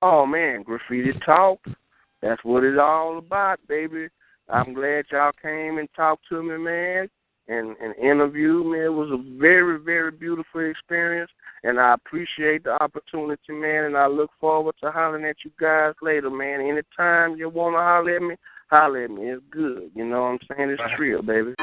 Oh man, graffiti talk. That's what it's all about, baby. I'm glad y'all came and talked to me, man, and and interviewed me. It was a very, very beautiful experience, and I appreciate the opportunity, man. And I look forward to hollering at you guys later, man. Anytime you wanna holler at me, holler at me. It's good. You know what I'm saying? It's real, baby.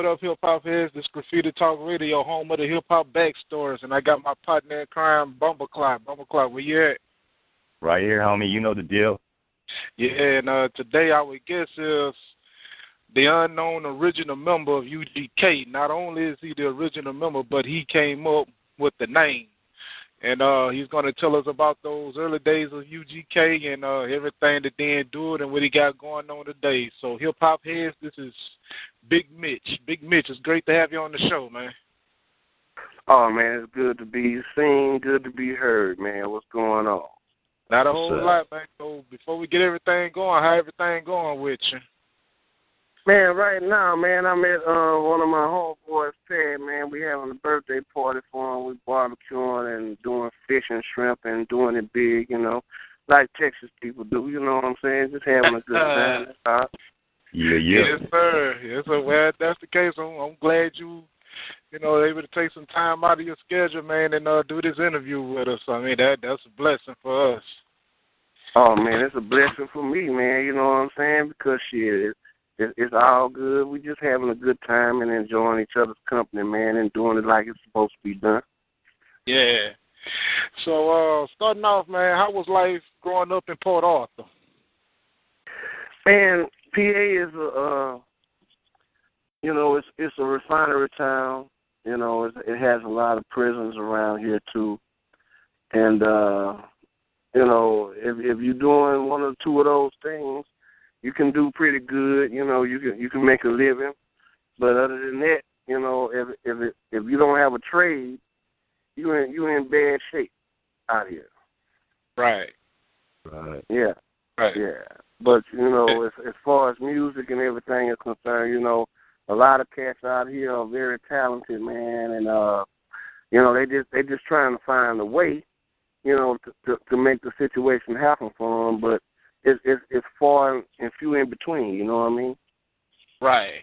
What up, hip hop heads? This Graffiti Talk Radio, home of the hip hop backstories, and I got my partner in crime, Bumbleclot. Bumbleclot, where you at? Right here, homie. You know the deal. Yeah, and uh, today our guest is the unknown original member of UGK. Not only is he the original member, but he came up with the name. And uh, he's going to tell us about those early days of UGK and uh, everything that they endured and what he got going on today. So, hip hop heads, this is Big Mitch. Big Mitch, it's great to have you on the show, man. Oh man, it's good to be seen, good to be heard, man. What's going on? Not a whole lot, man. So before we get everything going, how everything going with you? Man, right now, man, I'm at uh, one of my homeboys' pad, man. We having a birthday party for him. We barbecuing and doing fish and shrimp and doing it big, you know, like Texas people do. You know what I'm saying? Just having a good time. Yeah, yeah. Yes, sir. Yes, sir. Well, if that's the case. I'm, I'm glad you, you know, able to take some time out of your schedule, man, and uh, do this interview with us. I mean, that that's a blessing for us. oh man, it's a blessing for me, man. You know what I'm saying? Because shit, it, it's all good. We just having a good time and enjoying each other's company, man, and doing it like it's supposed to be done. Yeah. So, uh, starting off, man, how was life growing up in Port Arthur? Man, PA is a, uh, you know, it's it's a refinery town. You know, it's, it has a lot of prisons around here too, and uh, you know, if if you're doing one or two of those things, you can do pretty good. You know, you can you can make a living. But other than that, you know, if if it, if you don't have a trade, you in you in bad shape out here. Right. Right. Yeah. Right. Yeah, but you know, as as far as music and everything is concerned, you know, a lot of cats out here are very talented, man, and uh, you know, they just they just trying to find a way, you know, to to, to make the situation happen for them. But it's it's it's far and few in between. You know what I mean? Right.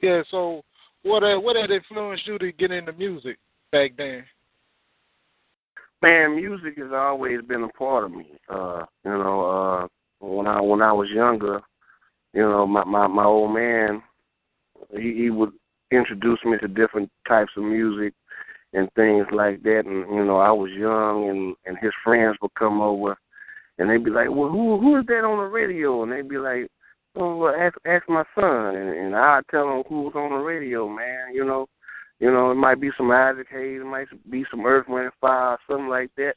Yeah. So, what uh, what had influenced you to get into music back then? Man, music has always been a part of me. Uh, you know, uh when I when I was younger, you know, my my, my old man he, he would introduce me to different types of music and things like that and you know, I was young and and his friends would come over and they'd be like, Well who who is that on the radio? And they'd be like, Oh well ask ask my son and, and I'd tell them who was on the radio, man, you know. You know, it might be some Isaac Hayes, it might be some Earth, Wind, Fire, something like that.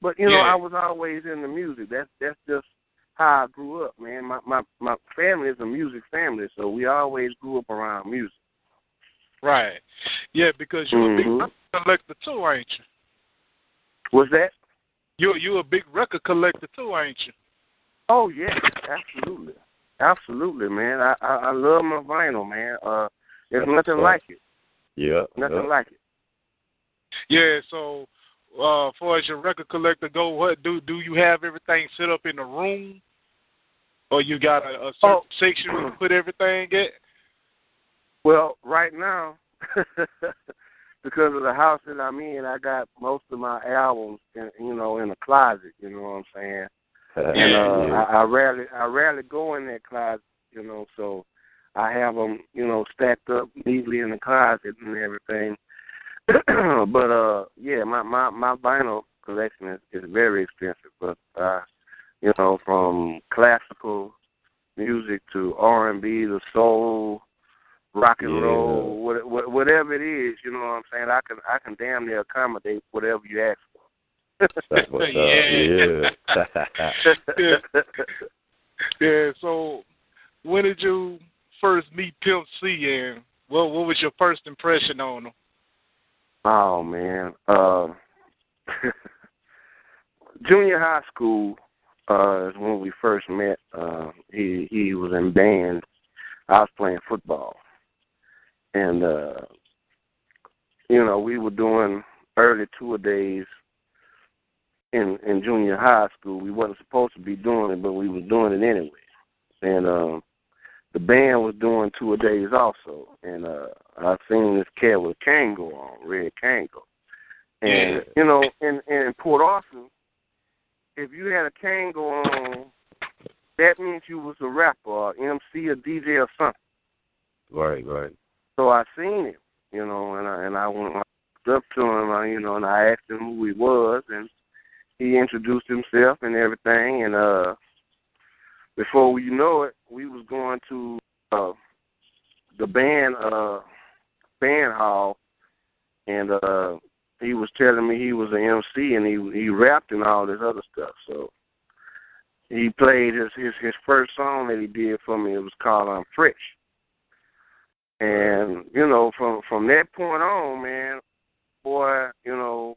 But you know, Yeah. I was always in the music. That's that's just how I grew up, man. My my my family is a music family, so we always grew up around music. Right. Yeah, because you're a big Mhm. collector too, ain't you? Was that? You you a big record collector too, ain't you? Oh yeah, absolutely, absolutely, man. I I, I love my vinyl, man. Uh, there's nothing like it. Yeah. Nothing yeah. like it. Yeah. So, uh, far as your record collector go, what do do you have everything set up in the room, or you got a, a certain Oh. section to put everything at? Well, right now, because of the house that I'm in, I got most of my albums, in, you know, in a closet. You know what I'm saying? And uh, yeah. I, I rarely, I rarely go in that closet. You know, so I have them, you know, stacked up neatly in the closet and everything. but uh, yeah, my my my vinyl collection is, is very expensive, but I, you know, from classical music to R and B to soul, rock and Yeah. roll, what, what, whatever it is. You know what I'm saying? I can I can damn near accommodate whatever you ask for. That's what's Yeah. up. Yeah. Yeah. So, when did you first meet Pimp C, and what what was your first impression on him? Oh man. Uh, junior high school uh is when we first met. Uh he he was in band. I was playing football. And uh you know, we were doing early tour days in in junior high school. We wasn't supposed to be doing it, but we was doing it anyway. And um the band was doing tour days also, and uh I seen this cat with a Kangol on, red Kangol. And Yeah. you know, in in Port Arthur, if you had a Kangol on, that means you was a rapper, or MC, or DJ, or something. right, right. So I seen him, you know, and I and I went up to him, uh, you know, and I asked him who he was, and he introduced himself and everything, and uh, before we know it, we was going to uh, the band uh band hall, and uh, he was telling me he was an MC and he he rapped and all this other stuff. So he played his his his first song that he did for me. It was called "I'm Fresh." And you know, from from that point on, man, boy, you know,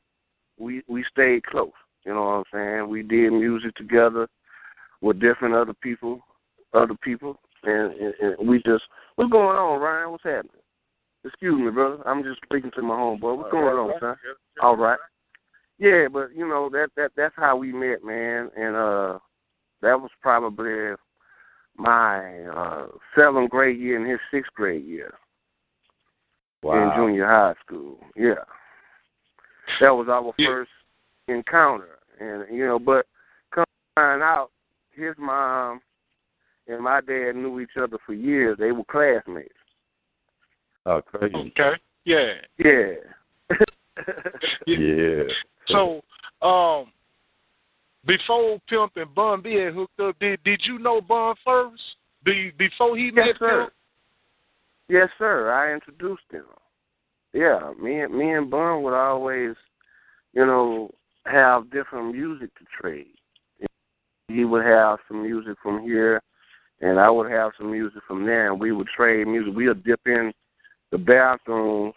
we we stayed close. You know what I'm saying? We did music together with different other people, other people, and, and, and we just what's going on, Ryan? What's happening? Excuse me, brother. I'm just speaking to my homeboy. What's going on, son? All right. Yeah, but you know that that that's how we met, man, and uh that was probably my uh seventh grade year and his sixth grade year in junior high school. Yeah, that was our Yeah. first encounter, and you know, but come find out, his mom and my dad knew each other for years. They were classmates. Oh, crazy. Okay. Yeah. Yeah. Yeah. So, um, before Pimp and Bun B had hooked up, did did you know Bun first? Be, before he Yes, met sir. Pimp? Yes, sir. I introduced him. Yeah, me and me and Bun would always, you know, have different music to trade. He would have some music from here, and I would have some music from there, and we would trade music. We would dip in the bathroom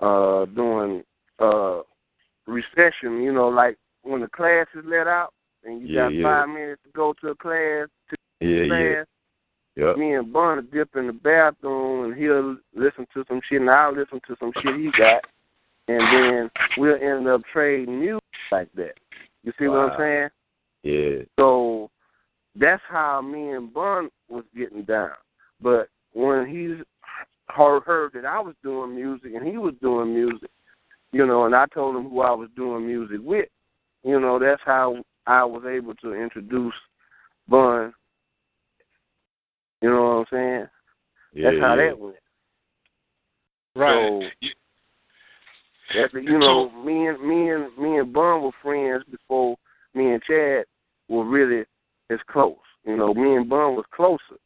uh doing uh recession, you know, like when the class is let out and you Yeah, got yeah. five minutes to go to a class to Yeah, class yeah. Yep. me and Bun would dip in the bathroom and he'll listen to some shit and I'll listen to some shit he got and then we'll end up trading music like that. You see what I'm saying? Yeah. So that's how me and Bun was getting down. But when he heard, heard that I was doing music and he was doing music, you know, and I told him who I was doing music with, you know, that's how I was able to introduce Bun. You know what I'm saying? Yeah. That's how yeah. that went. Right. So Yeah. that's you know, me and me and me and Bun were friends before me and Chad were really as close. You know, me and Bun was closer.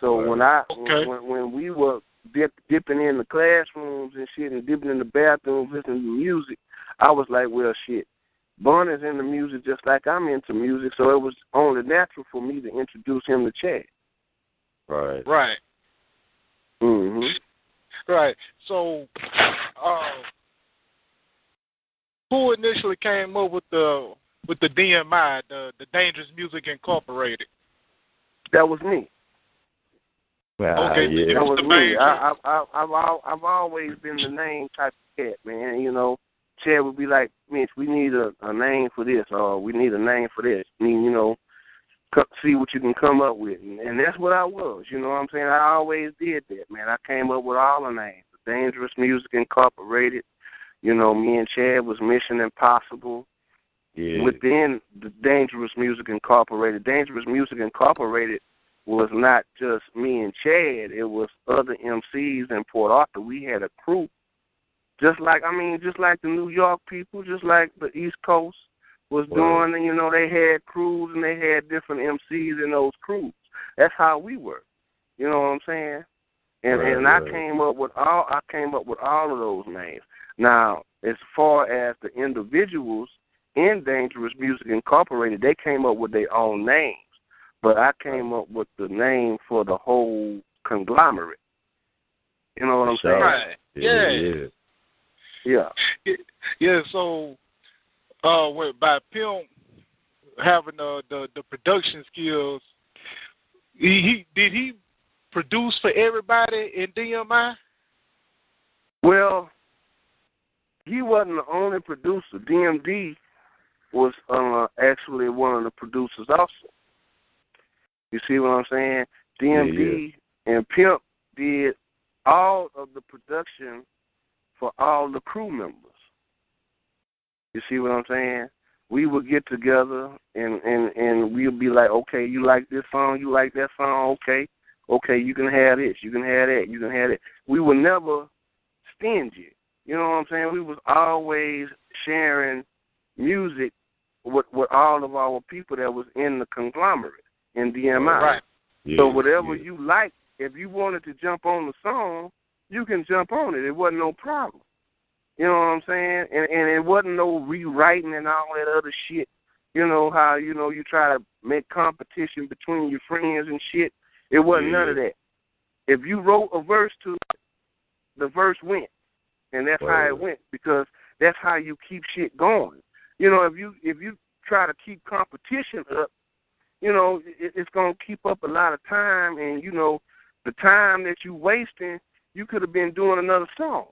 So Right. when I Okay. when when we were dip, dipping in the classrooms and shit and dipping in the bathrooms listening to music, I was like, well, shit. Bun is into music just like I'm into music, so it was only natural for me to introduce him to Chad. Right. Right. Mhm. Right. So, uh, who initially came up with the with the DMI, the the Dangerous Music Incorporated? That was me. Ah, Okay, yeah. It That was was me. main I, I, I, I've al- I've always been the name type of cat, man. You know, Chad would be like, Mitch, we need a, a name for this, or we need a name for this. I mean, you know, co- see what you can come up with, and, and that's what I was. You know what I'm saying? I always did that, man. I came up with all the names. Dangerous Music Incorporated. You know, me and Chad was Mission Impossible Yeah. within the Dangerous Music Incorporated. Dangerous Music Incorporated was not just me and Chad, it was other MCs in Port Arthur. We had a crew. Just like I mean, just like the New York people, just like the East Coast, was Right. doing. You know, they had crews and they had different MCs in those crews. That's how we were. You know what I'm saying? And Right, and I came up with all I came up with all of those names. Now, as far as the individuals in Dangerous Music Incorporated, they came up with their own names. But I came up with the name for the whole conglomerate. You know what I'm saying? Right. Yeah, Yeah. yeah. Yeah. Yeah, so uh with by Pimp having the the, the production skills, he, he did he produce for everybody in DMI? Well, he wasn't the only producer. DMD was uh, actually one of the producers also. You see what I'm saying? DMD and Pimp did all of the production for all the crew members. You see what I'm saying? We would get together and and and we'd be like, okay, you like this song, you like that song, okay, okay, you can have this, you can have that, you can have that. We were never stingy. You know what I'm saying? We was always sharing music with with all of our people that was in the conglomerate in DMI. Right. yeah So whatever yeah. you like, if you wanted to jump on the song, you can jump on it. It wasn't no problem. You know what I'm saying? And and it wasn't no rewriting and all that other shit. You know how you know you try to make competition between your friends and shit. It wasn't none of that. If you wrote a verse to it, the verse went, and that's how it went because that's how you keep shit going. You know, if you if you try to keep competition up, you know, it, it's gonna keep up a lot of time, and you know, the time that you wasting, you could have been doing another song.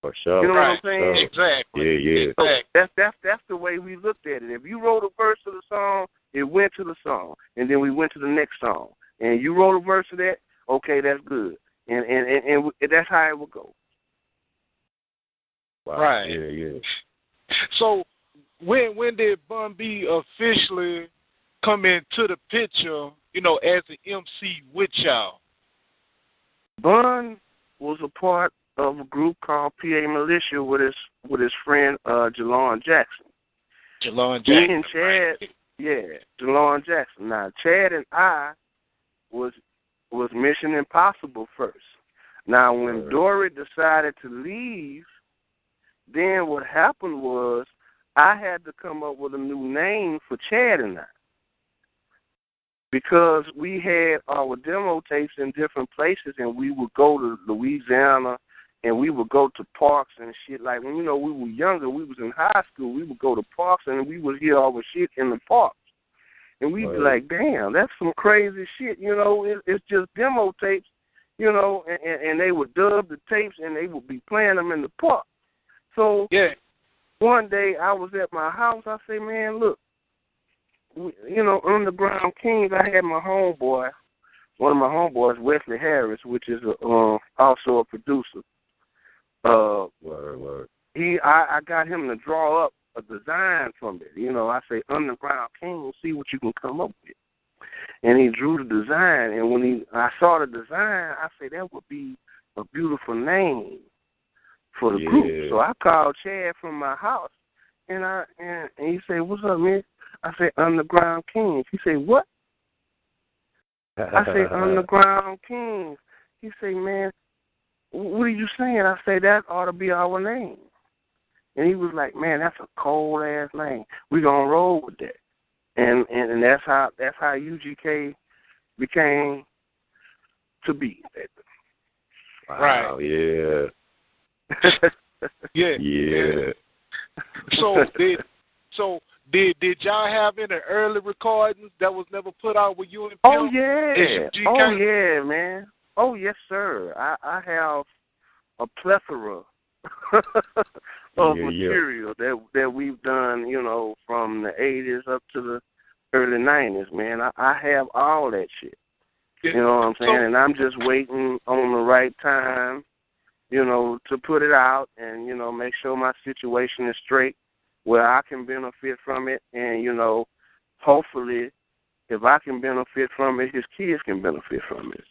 For sure. You know right. what I'm saying? Exactly. Yeah, yeah. So Exactly. that's that's that's the way we looked at it. If you wrote a verse of the song, it went to the song, and then we went to the next song. And you wrote a verse of that, okay, that's good, and and and, and that's how it would go. Wow. Right. Yeah, yeah. So when when did Bun B officially come into the picture, you know, as an MC with y'all? Bun was a part of a group called PA Militia with his with his friend uh Jalon Jackson. Jalon Me Jackson. and Chad, yeah, Jalon Jackson. Now Chad and I was was Mission Impossible first. Now when Right. Dory decided to leave, then what happened was I had to come up with a new name for Chad and I. Because we had our demo tapes in different places and we would go to Louisiana and we would go to parks and shit like when you know we were younger, we was in high school, we would go to parks and we would hear all our shit in the parks. And we'd be like, damn, that's some crazy shit, you know, it, it's just demo tapes, you know, and, and, and they would dub the tapes and they would be playing them in the park. So Yeah. one day I was at my house. I say, man, look, you know, Underground Kings. I had my homeboy, one of my homeboys, Wesley Harris, which is a, uh, also a producer. Uh, Word, word. he, I, I got him to draw up a design from it. You know, I say Underground Kings. See what you can come up with. And he drew the design. And when he, I saw the design, I say that would be a beautiful name for the group. So I called Chad from my house, and I and, and he said, "What's up, man?" I said, "Underground Kings." He said, "What?" I say, "Underground Kings." He said, "Man, what are you saying?" I say, "That ought to be our name." And he was like, "Man, that's a cold ass name. We gonna roll with that." And and, and that's how that's how UGK became to be. Wow, yeah. Yeah. Yeah. So did so did did y'all have any early recordings that was never put out with you and Oh Pimp? yeah. Oh kind- yeah, man. Oh yes, sir. I I have a plethora of Yeah, yeah. material that that we've done, you know, from the eighties up to the early nineties, man. I, I have all that shit. Yeah. You know what I'm saying? So- and I'm just waiting on the right time, you know, to put it out and, you know, make sure my situation is straight where I can benefit from it and, you know, hopefully if I can benefit from it, his kids can benefit from it.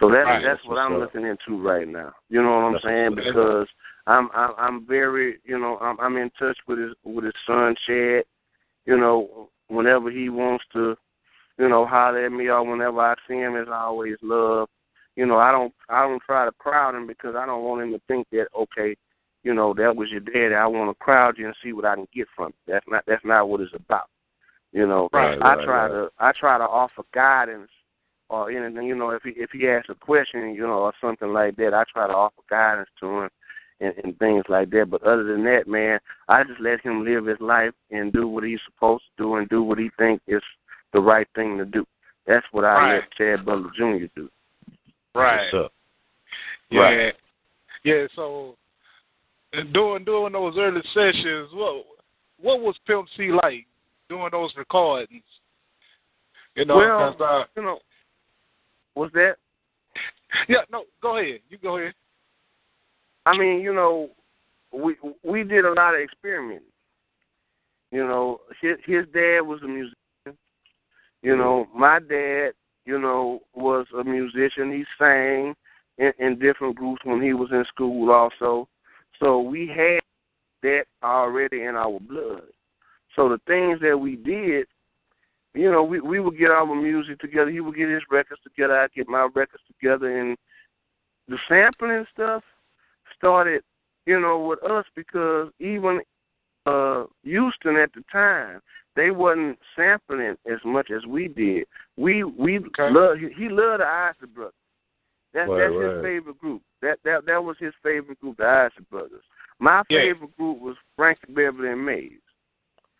So that's Right. that's what I'm That's what's looking into right now. You know what I'm That's saying? Because I'm I'm, I'm very you know I'm I'm in touch with his with his son Chad. You know, whenever he wants to, you know, holler at me or whenever I see him, it's always love. You know, I don't I don't try to crowd him because I don't want him to think that okay, you know, that was your daddy. I want to crowd you and see what I can get from you. That's not that's not what it's about. You know, Right, I right, try right. to I try to offer guidance or anything. You know, if he if he asks a question, you know, or something like that, I try to offer guidance to him and, and things like that. But other than that, man, I just let him live his life and do what he's supposed to do and do what he thinks is the right thing to do. That's what I Right. let Chad Butler Jr. do. Right. Yeah. Right. Yeah, so during during those early sessions, what what was Pimp C like doing those recordings? You know, Well, uh, You know, what's that? yeah, no, go ahead. You go ahead. I mean, you know, we we did a lot of experimenting. You know, his his dad was a musician. You know, my dad, you know, was a musician. He sang in, in different groups when he was in school also. So we had that already in our blood. So the things that we did, you know, we we would get our music together. He would get his records together. I'd get my records together, and the sampling stuff started, you know, with us because even uh Houston at the time, they wasn't sampling as much as we did. We we Okay. love he, loved the Isley Brothers. That's Right, that's right. his favorite group. That that that was his favorite group, the Isley Brothers. My Yeah. favorite group was Frankie Beverly and Maze.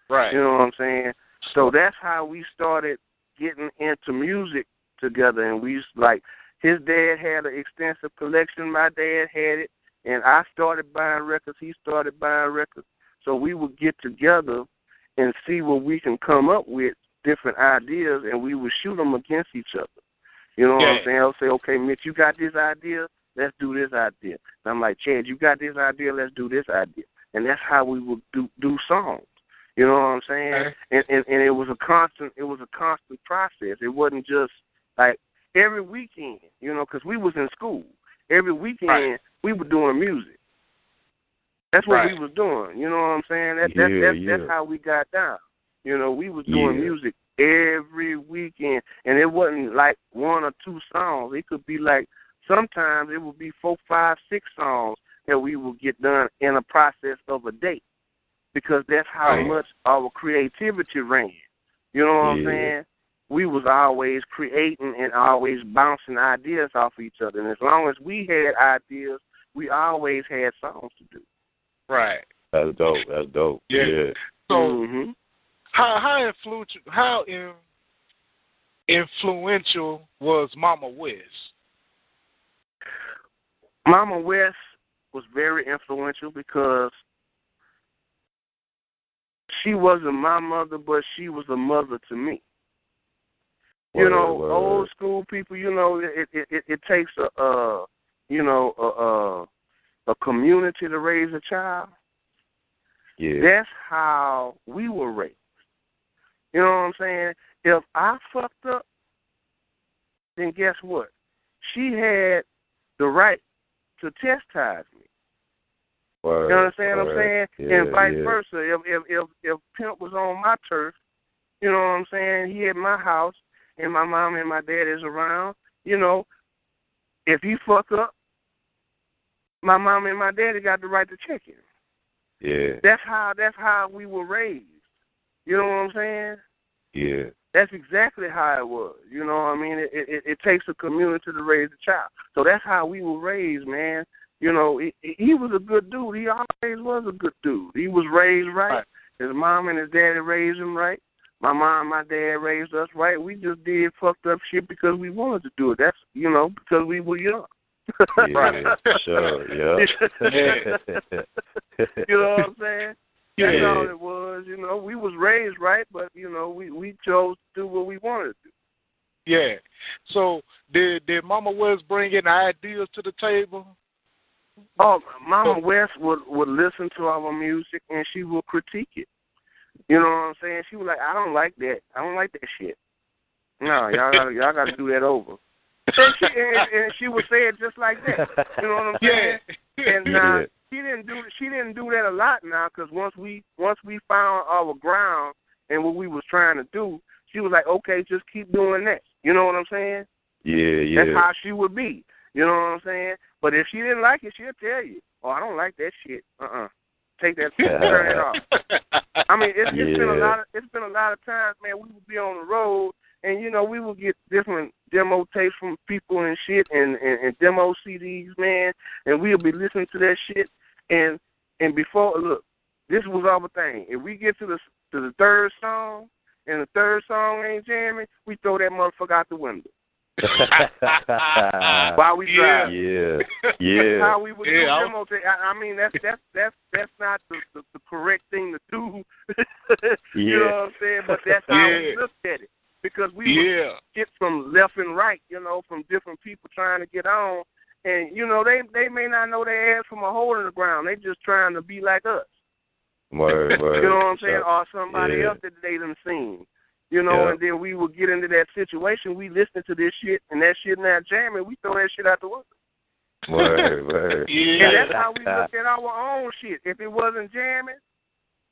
Right. You know what I'm saying? So that's how we started getting into music together. And we used like his dad had an extensive collection. My dad had it, and I started buying records. He started buying records. So we would get together and see what we can come up with, different ideas, and we would shoot them against each other. You know what I'm saying? I'll say, okay, Mitch, you got this idea. Let's do this idea. And I'm like, Chad, you got this idea. Let's do this idea. And that's how we would do do songs. You know what I'm saying? Okay. And, and and it was a constant. It was a constant process. It wasn't just like every weekend. You know, because we was in school. Every weekend Right. we were doing music. That's what we Right. was doing. You know what I'm saying? That, that, Yeah, that's yeah. that's how we got down. You know, we was doing Yeah. music every weekend, and it wasn't like one or two songs. It could be like sometimes it would be four, five, six songs that we would get done in a process of a day, because that's how Right. much our creativity ran. You know what I'm saying? We was always creating and always bouncing ideas off each other, and as long as we had ideas, we always had songs to do. Right. That's dope. That's dope. Yeah. yeah. So hmm how how influential how in, influential was Mama Wes? Mama Wes was very influential because she wasn't my mother, but she was a mother to me. you Word, know, word. old school people. You know, it it it, it takes a uh, you know a, a a community to raise a child. Yeah. That's how we were raised. You know what I'm saying? If I fucked up, then guess what? She had the right to chastise me. Word, You understand what I'm saying? Yeah, and vice yeah. versa. If if if if Pimp was on my turf, you know what I'm saying? He at my house, and my mom and my dad is around. You know, if he fuck up, my mom and my daddy got the right to check him. Yeah. That's how that's how we were raised. You know what I'm saying? Yeah. That's exactly how it was. You know what I mean? It it, it takes a community to raise a child. So that's how we were raised, man. You know, he, he was a good dude. He always was a good dude. He was raised right. Right. His mom and his daddy raised him right. My mom and my dad raised us right. We just did fucked up shit because we wanted to do it. That's you know because we were young. Yeah. Sure. Yeah. you know what I'm saying? That's Yeah. all it was. You know, we was raised right, but you know, we we chose to do what we wanted to do. Yeah. So did did Mama Wes bring in ideas to the table? Oh, Mama Wes would would listen to our music and she would critique it. You know what I'm saying? She was like, I don't like that. I don't like that shit. No, y'all gotta y'all gotta do that over. And she and, and she would say it just like that. You know what I'm saying? Yeah. And now Yeah. she didn't do she didn't do that a lot now because once we once we found our ground and what we was trying to do, she was like, okay, just keep doing that. You know what I'm saying? Yeah, yeah. That's how she would be. You know what I'm saying? But if she didn't like it, she'll tell you, oh, I don't like that shit. Uh uh Take that, turn it off. I mean, it's, it's been a lot. Of, it's been a lot of times, man. We would be on the road, and you know, we would get different demo tapes from people and shit, and and, and demo CDs, man. And we'll be listening to that shit, and and before, look, this was our thing. If we get to the to the third song, and the third song ain't jamming, we throw that motherfucker out the window while we Yeah. drive. yeah, That's yeah. how we would Yeah, do I- demo tape. I, I mean, that's that's that's that's not the, the, the correct thing to do. you know Yeah. what I'm saying? But that's how we looked at it because we yeah. get from left and right, you know, from different people trying to get on, and you know they they may not know their ass from a hole in the ground. They just trying to be like us. Word, word. You know what I'm saying? Or somebody Yeah. else that they done seen. You know, Yeah. and then we would get into that situation. We listen to this shit, and that shit not jamming. We throw that shit out the window. Word, word. Yeah. And that's how we look at our own shit. If it wasn't jamming,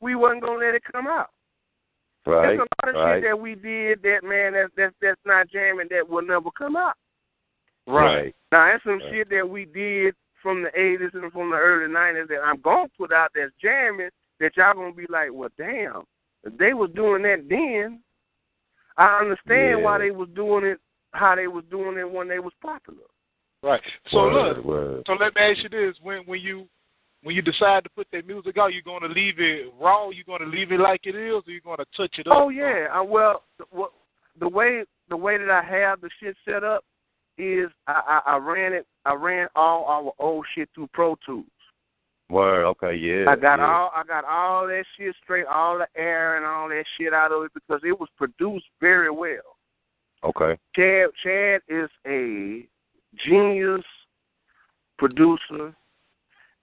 we wasn't gonna let it come out. Right, There's a lot of right, shit that we did that man that's that's that's not jamming that will never come out. Right. Now that's some Right. shit that we did from the eighties and from the early nineties that I'm gonna put out that's jamming that y'all gonna be like, Well damn, if they was doing that then, I understand why they was doing it how they was doing it when they was popular. Right. So word, look, word. so let me ask you this: when when you when you decide to put that music out, you're going to leave it raw? You're going to leave it like it is, or you're going to touch it up? Oh yeah, uh, well, the, what- the way the way that I have the shit set up is I, I, I ran it. I ran all our old shit through Pro Tools. Word, okay, yeah. I got yeah. all I got all that shit straight, all the air and all that shit out of it because it was produced very well. Okay. Chad Chad is a genius producer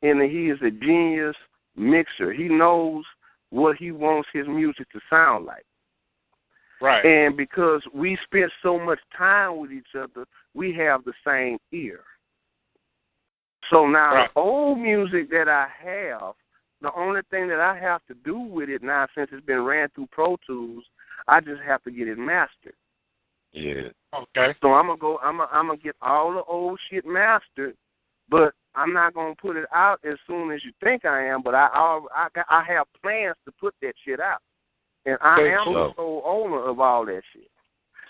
and he is a genius mixer. He knows what he wants his music to sound like. Right. And because we spent so much time with each other, we have the same ear. So now Right. the old music that I have, the only thing that I have to do with it now since it's been ran through Pro Tools, I just have to get it mastered. Yeah. Okay. So I'm gonna go. I'm gonna, I'm gonna get all the old shit mastered, but I'm not gonna put it out as soon as you think I am. But I I I, I have plans to put that shit out, and I Okay, am the sole owner of all that shit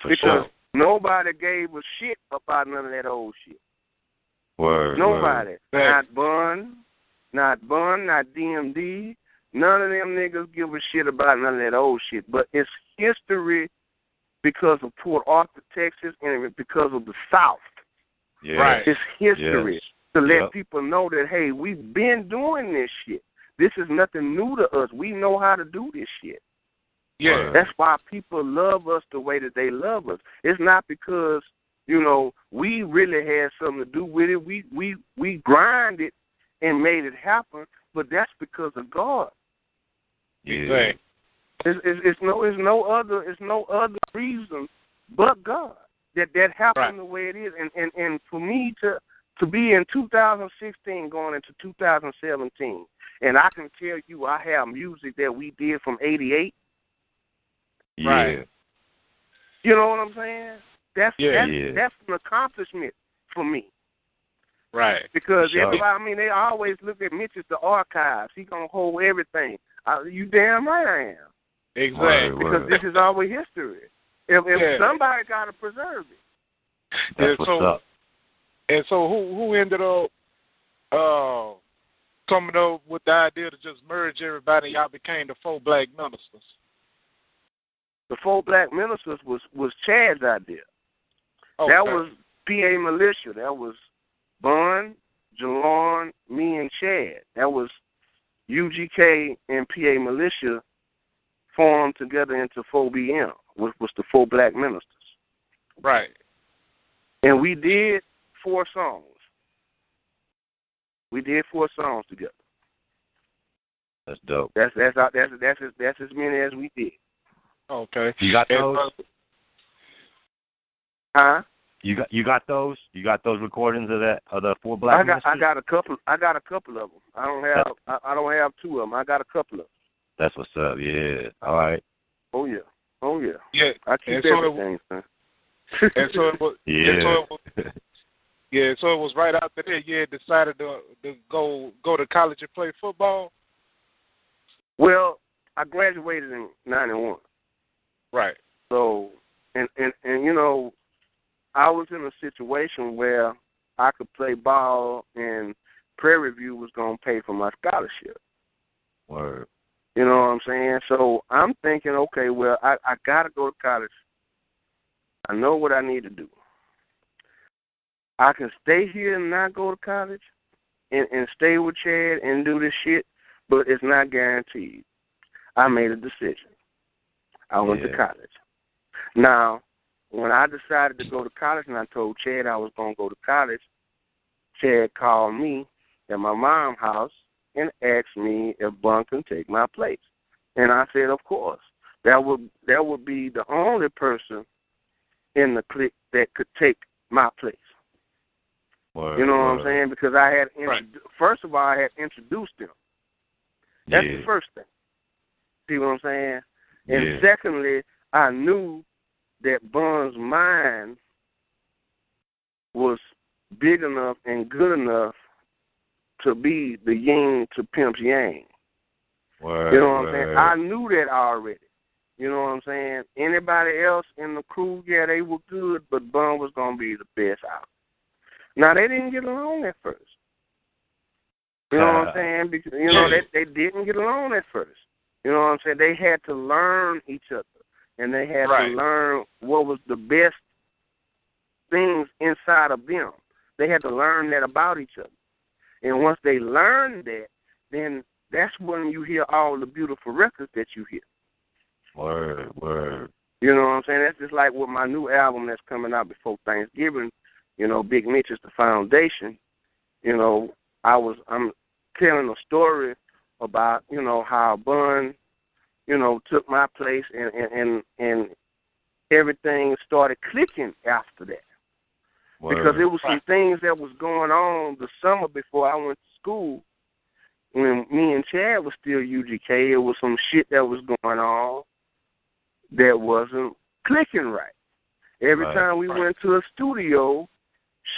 For because sure. nobody gave a shit about none of that old shit. Word. Nobody, Right. not Bun, not Bun, not DMD. None of them niggas give a shit about none of that old shit. But it's history because of Port Arthur, Texas, and because of the South. Yeah. Right. It's history Yes. To let Yep. people know that hey, we've been doing this shit. This is nothing new to us. We know how to do this shit. Yeah. That's why people love us the way that they love us. It's not because you know we really had something to do with it. We we we grinded and made it happen, but that's because of God. Yeah. Right. It's, it's, it's no it's no other it's no other reason but God that that happened Right. the way it is. And and and for me to to be in 2016 going into 2017, and I can tell you I have music that we did from '88. Yeah. Right. You know what I'm saying? That's Yeah. that's Yeah. that's an accomplishment for me Right. because Sure. everybody. I mean, they always look at Mitch as the archives. He gonna hold everything. Uh, you damn right I am Exactly. Word. because this is our history. If, if Yeah. somebody got to preserve it. That's Yeah, what's so- up. And so who who ended up uh coming up with the idea to just merge everybody? Y'all became the four black ministers. The four black ministers was was Chad's idea. Okay. That was PA militia. That was Bun, Jalon, me, and Chad. That was UGK and PA militia formed together into 4BM, which was the four black ministers. right. And we did four songs. We did four songs together. That's dope. That's that's our, that's that's as, that's as many as we did. Okay. You got And, those? uh, Huh? You got you got those? You got those recordings of that of the four black I got I got a couple. I got a couple of them. I don't have I, I don't have two of them. I got a couple of. Them. That's what's up. Yeah. All right. Oh yeah. Oh yeah. Yeah, I keep And so it- son. and so it was. Yeah. And so it was, yeah, so it was right after that you had decided to to go go to college and play football. well, I graduated in '91. Right. So, and and and you know, I was in a situation where I could play ball, and Prairie View was gonna pay for my scholarship. Word. You know what I'm saying? So I'm thinking, okay, well, I I gotta go to college. I know what I need to do. I can stay here and not go to college, and and stay with Chad and do this shit, but it's not guaranteed. I made a decision. I went to college. Now, when I decided to go to college and I told Chad I was going to go to college, Chad called me at my mom's house and asked me if Bun can take my place. And I said, of course. That would that would be the only person in the clique that could take my place. Word. You know what I'm saying? Because I had Right. first of all I had introduced them. That's yeah. the first thing. See what I'm saying? And yeah. secondly, I knew that Bun's mind was big enough and good enough to be the yin to Pimp's yang. Word. You know what I'm saying? I knew that already. You know what I'm saying? Anybody else in the crew, yeah, they were good, but Bun was gonna be the best out. Now they didn't get along at first. You know what I'm uh, saying? Because you know they they didn't get along at first. You know what I'm saying? They had to learn each other, and they had Right. to learn what was the best things inside of them. They had to learn that about each other, and once they learned that, then that's when you hear all the beautiful records that you hear. Word. Word. You know what I'm saying? That's just like with my new album that's coming out before Thanksgiving. You know, Big Mitch is the foundation. You know, I was I'm telling a story about you know how Bun, you know, took my place and and and, and everything started clicking after that Word. because there was some things that was going on the summer before I went to school. When me and Chad was still UGK, it was some shit that was going on that wasn't clicking right. Every Right, time we right. went to a studio,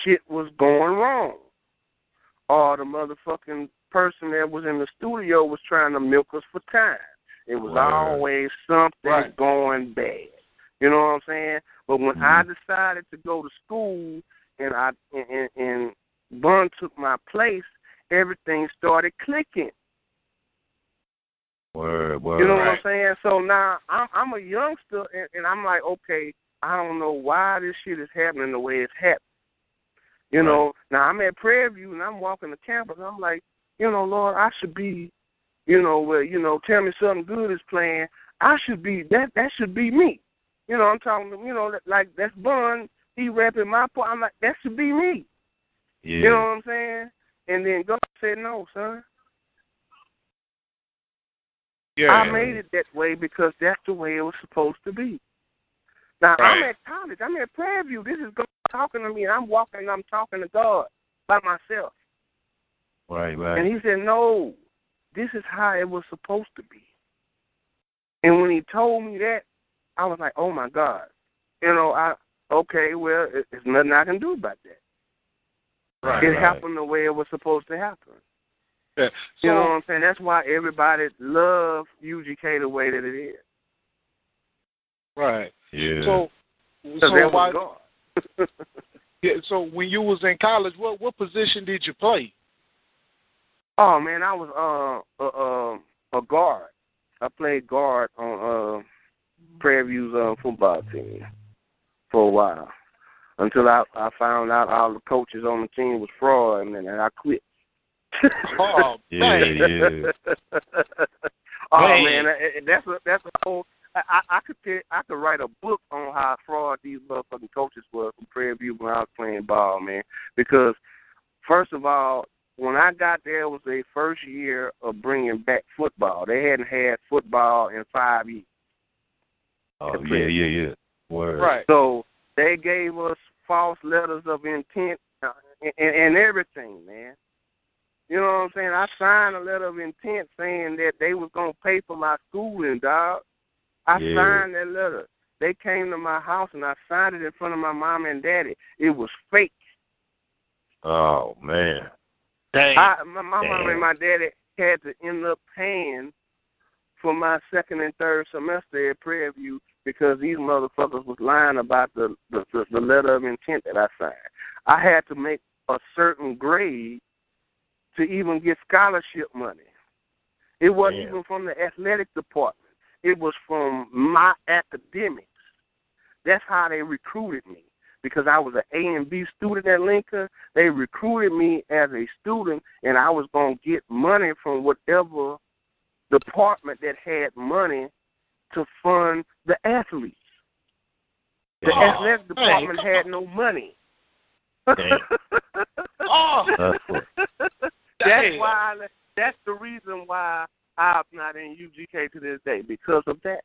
shit was going wrong. Or the motherfucking person that was in the studio was trying to milk us for time. It was Word. always something Right. going bad. You know what I'm saying? But when Mhm. I decided to go to school and I and, and, and Bun took my place, everything started clicking. Word. Word. You know what Right. I'm saying? So now I'm I'm a youngster and, and I'm like, okay, I don't know why this shit is happening the way it's happening. You Right. know, now I'm at Prairie View and I'm walking the campus. I'm like, you know, Lord, I should be, you know, where you know, tell me something good is playing. I should be that. That should be me. You know, I'm talking. To, you know, like that's Bun. He rapping my part. I'm like, that should be me. Yeah. You know what I'm saying? And then God said, no, son. Yeah. I made it that way because that's the way it was supposed to be. Now I'm at college. I'm at Prairie View. This is God talking to me, and I'm walking. and I'm talking to God by myself. Right. Right. And He said, "No, this is how it was supposed to be." And when He told me that, I was like, "Oh my God!" You know, I okay. Well, it, there's nothing I can do about that. Right. it right. happened the way it was supposed to happen. Yeah. So, You know what I'm saying? That's why everybody loves UGK the way that it is. right. Yeah. So, Because so that why? God. Yeah. So when you was in college, what what position did you play? Oh man, I was uh a uh, a guard. I played guard on uh Prairie View's uh, football team for a while until I I found out all the coaches on the team was fraud and then I quit. Oh, man. yeah. oh Man. man, that's a that's a whole. I, I could tell, I could write a book on how fraud these motherfucking coaches were from Prairie View when I was playing ball, man. Because first of all, when I got there, it was their first year of bringing back football. They hadn't had football in five years. Oh yeah, yeah, yeah. Word. Right. So They gave us false letters of intent uh, and, and everything, man. You know what I'm saying? I signed a letter of intent saying that they was gonna pay for my schooling, dog. I Yeah. signed that letter. They came to my house and I signed it in front of my mom and daddy. It was fake. Oh man. Dang. I, my, my mom and my daddy had to end up paying for my second and third semester at Prairie View because these motherfuckers was lying about the, the the the letter of intent that I signed. I had to make a certain grade to even get scholarship money. It wasn't Damn. even from the athletic department. It was from my academics. That's how they recruited me. Because I was an A and B student at Lincoln, they recruited me as a student, and I was going to get money from whatever department that had money to fund the athletes. The Damn. athletic department had no money. Oh. That's what, that's Damn. why. That's the reason why I'm not in UGK to this day because of that.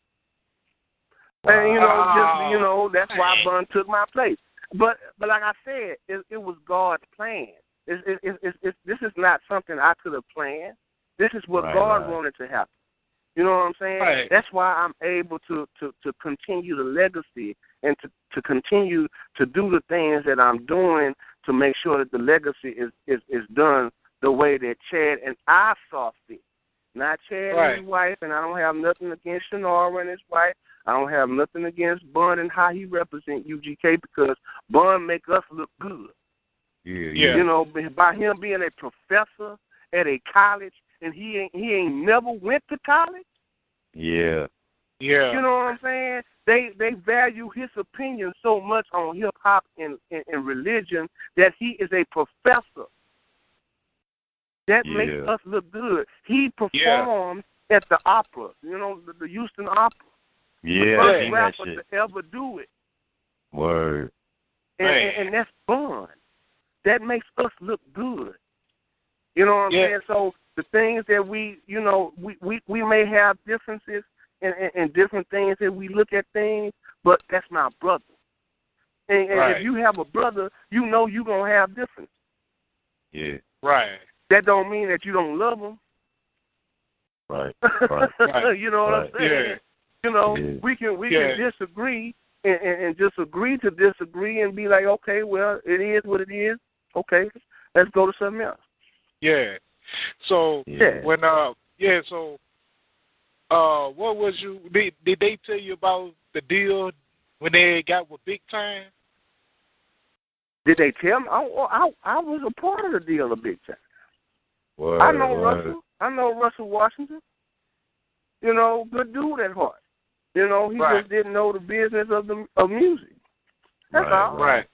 And you know, just you know, that's why. Bun took my place. But but like I said, it, it was God's plan. It's, it, it, it, it, this is not something I could have planned. This is what Right, God right. wanted to happen. You know what I'm saying? Right. That's why I'm able to, to, to continue the legacy and to, to continue to do the things that I'm doing to make sure that the legacy is, is, is done the way that Chad and I saw fit. Not Chad Right. and his wife, and I don't have nothing against Chinara and his wife. I don't have nothing against Bun and how he represent UGK because Bun make us look good. yeah, Yeah. You know, by him being a professor at a college and he ain't he ain't never went to college. Yeah. Yeah. You know what I'm saying? They they value his opinion so much on hip hop and, and, and religion that he is a professor. That makes us look good. He performed at the opera, you know, the, the Houston Opera. Yeah, the first seen that rapper shit. to ever do it. Word. And, and, and that's fun. That makes us look good. You know what I'm Yeah. saying? So the things that we, you know, we we, we may have differences and, and, and different things that we look at things, but that's my brother. And, and Right. if you have a brother, you know you're gonna have differences. Yeah. Right. That don't mean that you don't love them. Right. Right. Right. you know what Right. I'm saying? Yeah. You know, Yeah. we can we Yeah. can disagree and, and, and just agree to disagree and be like, okay, well, it is what it is. Okay, let's go to something else. Yeah. So Yeah. when uh yeah, so uh what was you did did they tell you about the deal when they got with Big Tyme? Did they tell me? I, I, I was a part of the deal a Big Tyme. Word, I know word. Russell. I know Russell Washington. You know, good dude at heart. You know, he Right. just didn't know the business of the of music. That's Right, all. Right.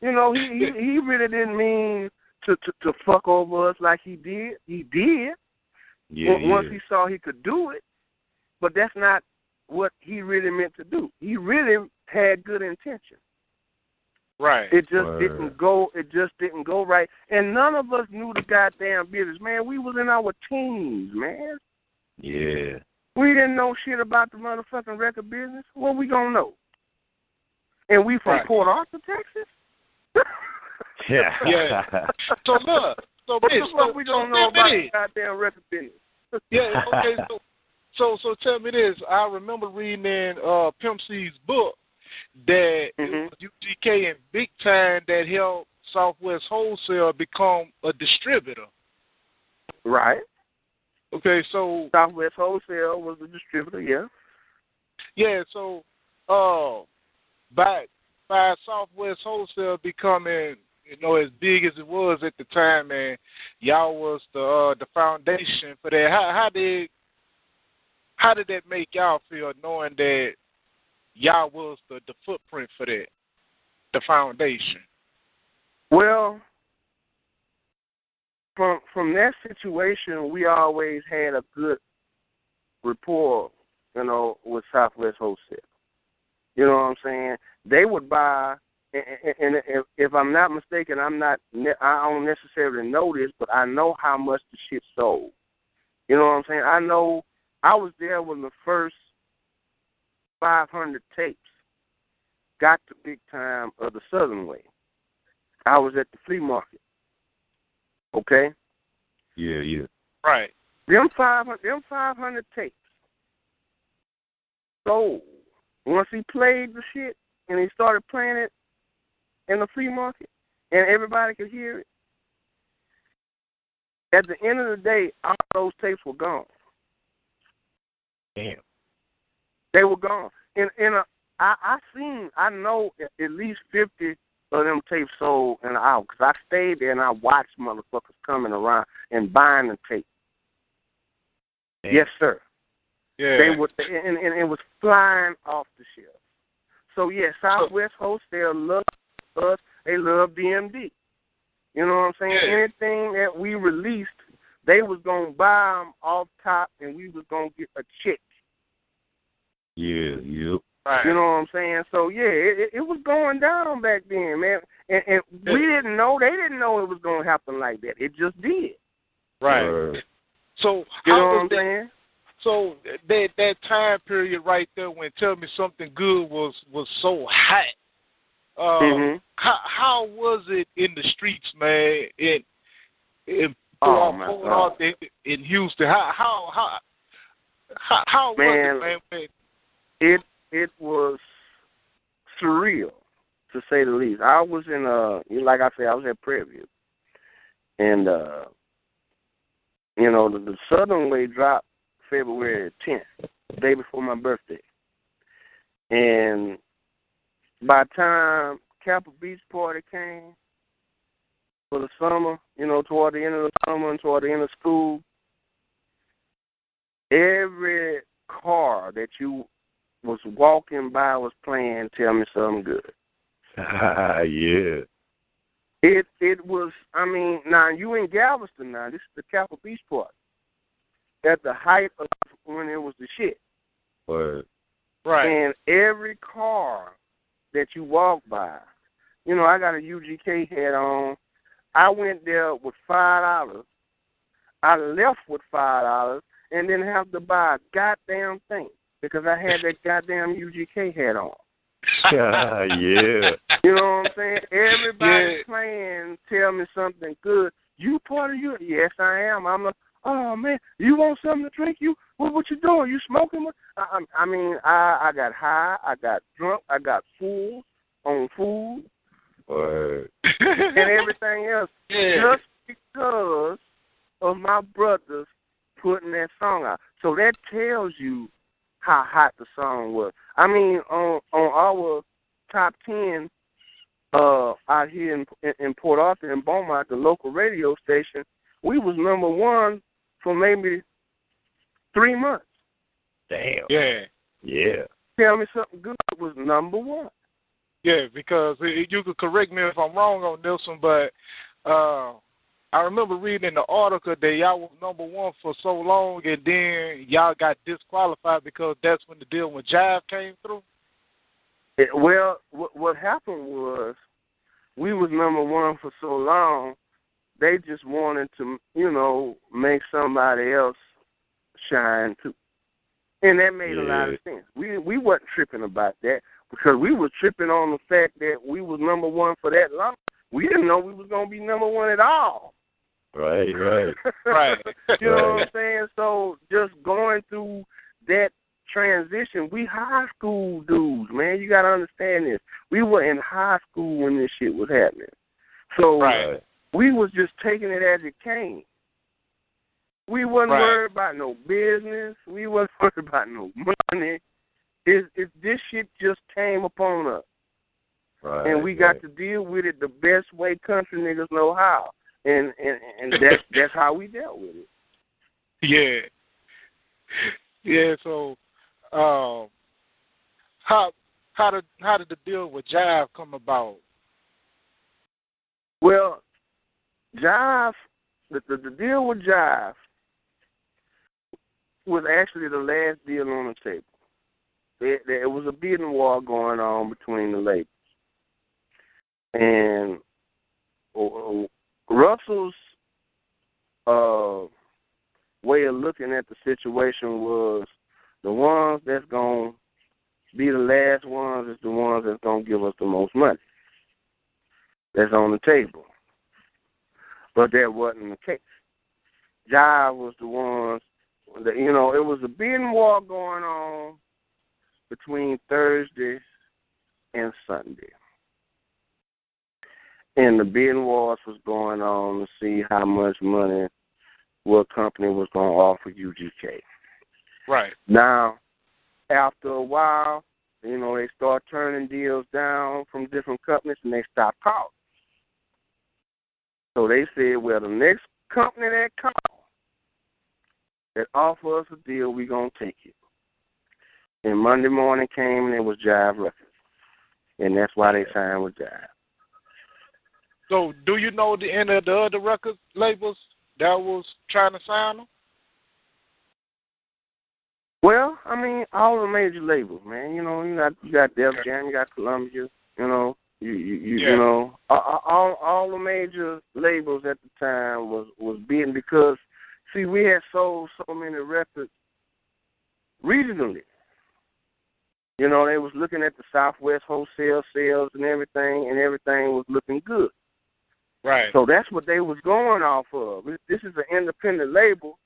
You know, he, he he really didn't mean to, to to fuck over us like he did. He did. Yeah, Once- Once yeah. he saw he could do it, but that's not what he really meant to do. He really had good intention. Right. It just Word. didn't go. It just didn't go right, and none of us knew the goddamn business, man. We was in our teens, man. Yeah. We didn't know shit about the motherfucking record business. What we gonna know? And we from Right. Port Arthur, Texas. Yeah. Yeah. So look, so what Mitch, so, we don't know tell about me the goddamn record business? this. Yeah, okay, so so so tell me this. I remember reading in uh Pimp C's book that Mhm. it was UGK and Big Tyme that helped Southwest Wholesale become a distributor. Right. Okay, so Southwest Wholesale was the distributor. Yeah. Yeah, so uh by by Southwest Wholesale becoming, you know, as big as it was at the time and y'all was the uh the foundation for that. How how did how did that make y'all feel knowing that y'all was the, the footprint for that? The foundation. Well, from from that situation, we always had a good rapport, you know, with Southwest Wholesale. You know what I'm saying? They would buy, and, and if, if I'm not mistaken, I'm not. I don't necessarily know this, but I know how much the shit sold. You know what I'm saying? I know I was there when the first 500 tapes got the Big Tyme of the Southern way. I was at the flea market. Okay? Yeah, yeah. Right. Them five hundred them five hundred tapes sold. Once he played the shit and he started playing it in the flea market and everybody could hear it. At the end of the day, all those tapes were gone. Damn. They were gone. In in a I I seen I know at least fifty of them tapes sold in an hour because I stayed there and I watched motherfuckers coming around and buying the tape. Yes, sir. Yeah. They were and, and it was flying off the shelf. So yeah, Southwest Wholesale love us. They love DMD. You know what I'm saying? Yeah. Anything that we released, they was gonna buy them off top, and we was gonna get a check. Yeah, yep. right. You know what I'm saying? So yeah, it, it was going down back then, man. And, and Yeah. we didn't know. They didn't know it was gonna happen like that. It just did. right. Word. So You how know what I'm that? saying? So that that time period right there when tell me something good was was so hot. Uh, hmm How how was it in the streets, man? In in Oh, my God. In, in Houston. How how how how, how Man. was it, man? It it was surreal, to say the least. I was in uh, like I said, I was at Prairie View, and uh, you know, the, the Southern Way dropped February 10th, day before my birthday, and by the time Capitol Beach party came for the summer, you know, toward the end of the summer and toward the end of school, every car that you was walking by was playing Tell Me Something Good. yeah. It it was I mean, now you in Galveston now, this is the Capitol Beach party. At the height of when it was the shit. Word. Right. And every car that you walk by, you know, I got a UGK hat on. I went there with five dollars. I left with five dollars and didn't have to buy a goddamn thing because I had that goddamn UGK hat on. yeah. You know what I'm saying? Everybody's Yeah. playing Tell Me Something Good. You part of you? Yes, I am. I'm a. Oh man, you want something to drink? You what? What you doing? You smoking? What? I, I mean, I I got high. I got drunk. I got full on food and everything else yeah. just because of my brothers putting that song out. So that tells you how hot the song was. I mean, on on our top ten uh out here in in Port Arthur and Beaumont, the local radio station, we was number one for maybe three months. Damn. Yeah. Yeah. Tell me something good was number one. Yeah, because it, you could correct me if I'm wrong on this one, but uh, I remember reading in the article that y'all was number one for so long, and then y'all got disqualified because that's when the deal with Jive came through. It, well, what, what happened was we was number one for so long. They just wanted to, you know, make somebody else shine too, and that made a lot of sense. We we wasn't tripping about that because we were tripping on the fact that we was number one for that long. We didn't know we was gonna be number one at all. Right, right. Right. you know what I'm saying? So just going through that transition, we high school dudes, man. You gotta understand this. We were in high school when this shit was happening. So Right. we was just taking it as it came. We wasn't Right. worried about no business. We wasn't worried about no money. It, it this shit just came upon us, Right. and we got to deal with it the best way country niggas know how, and and and that's that's how we dealt with it. Yeah. Yeah, so um how how did how did the deal with Jive come about? Well, Jive, the, the the deal with Jive was actually the last deal on the table. There, there was a bidding war going on between the labels, and Russell's uh, way of looking at the situation was the ones that's going to be the last ones is the ones that's gonna give us the most money. That's on the table. But that wasn't the case. Jive was the ones that you know, it was a bidding war going on between Thursday and Sunday. And the bidding wars was going on to see how much money what company was going to offer UGK. Right. Now, after a while, you know, they start turning deals down from different companies and they stop calling. So they said, well, the next company that calls that offer us a deal, we're going to take it. And Monday morning came and it was Jive Records. And that's why they signed with Jive. So, do you know the end of the other record labels that was trying to sign them? Well, I mean, all the major labels, man. You know, you got you got Def Jam, you got Columbia. You know, you you you, Yeah. you know, all, all all the major labels at the time was was being because see we had sold so many records regionally. You know, they was looking at the Southwest wholesale sales and everything, and everything was looking good. Right. So that's what they was going off of. This is an independent label,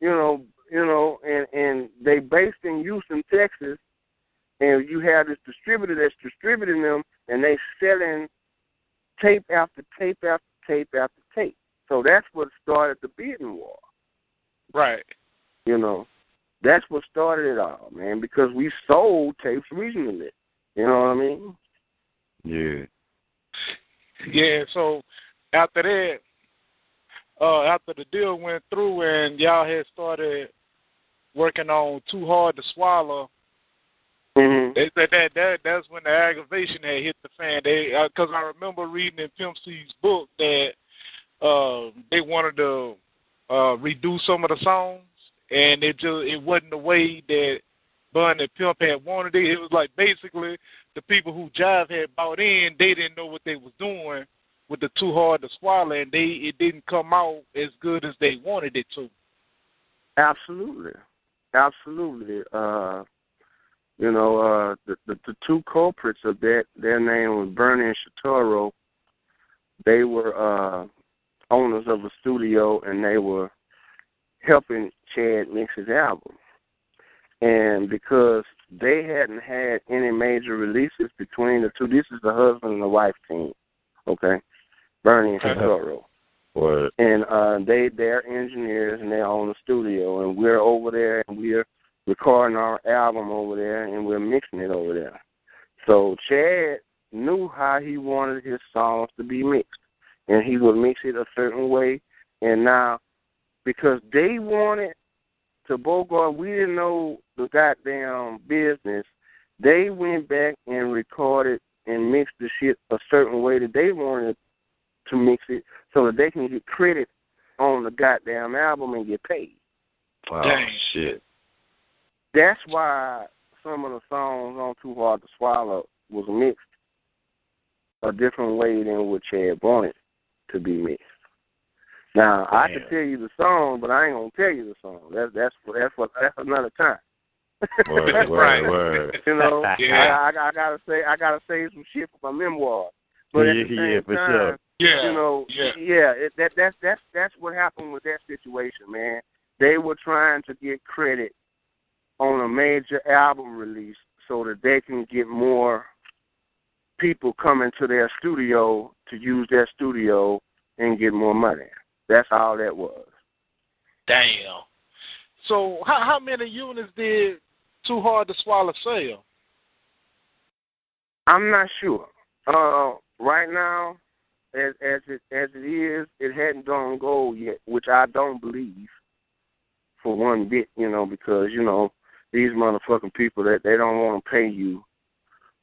you know, you know, and and they based in Houston, Texas, and you have this distributor that's distributing them, and they selling tape after tape after tape after tape. So that's what started the bidding war. right. You know, that's what started it all, man. Because we sold tapes regionally. You know what I mean? Yeah. Yeah. So after that, uh, after the deal went through and y'all had started working on Too Hard to Swallow, hmm they said that that that's when the aggravation had hit the fan. They because I remember reading in Pimp C's book that uh, they wanted to uh, redo some of the songs, and it just it wasn't the way that Bun and Pimp had wanted it. It was like basically the people who Jive had bought in, they didn't know what they was doing with the Too Hard to Swallow, and they it didn't come out as good as they wanted it to. Absolutely, absolutely. Uh, you know, uh, the, the the two culprits of that, their name was Bernie and Shatoro. They were uh, owners of a studio, and they were helping Chad mix his album. And because they hadn't had any major releases between the two, this is the husband and the wife team, okay? Bernie and Uh-huh. Word. and uh they they're engineers and they own a studio and we're over there and we're recording our album over there and we're mixing it over there. So Chad knew how he wanted his songs to be mixed and he would mix it a certain way and now because they wanted to Bogart we didn't know the goddamn business, they went back and recorded and mixed the shit a certain way that they wanted to mix it so that they can get credit on the goddamn album and get paid. Oh Dang. shit. That's why some of the songs on Too Hard to Swallow was mixed a different way than what Chad wanted to be mixed. Now I can tell you the song, but I ain't gonna tell you the song. That's that's for that's for that's another time. Word, word, word. you know, Yeah. I, I, I gotta say I gotta say some shit for my memoir. But at the Yeah, same yeah, for time, sure. Yeah. you know, Yeah. yeah, it, that that's that's that's what happened with that situation, man. They were trying to get credit on a major album release so that they can get more people coming to their studio to use their studio and get more money. That's all that was. Damn. So how how many units did Too Hard to Swallow sell? I'm not sure. Uh, right now, as as it as it is, it hadn't gone gold yet, which I don't believe for one bit. You know, because you know these motherfucking people that they don't want to pay you.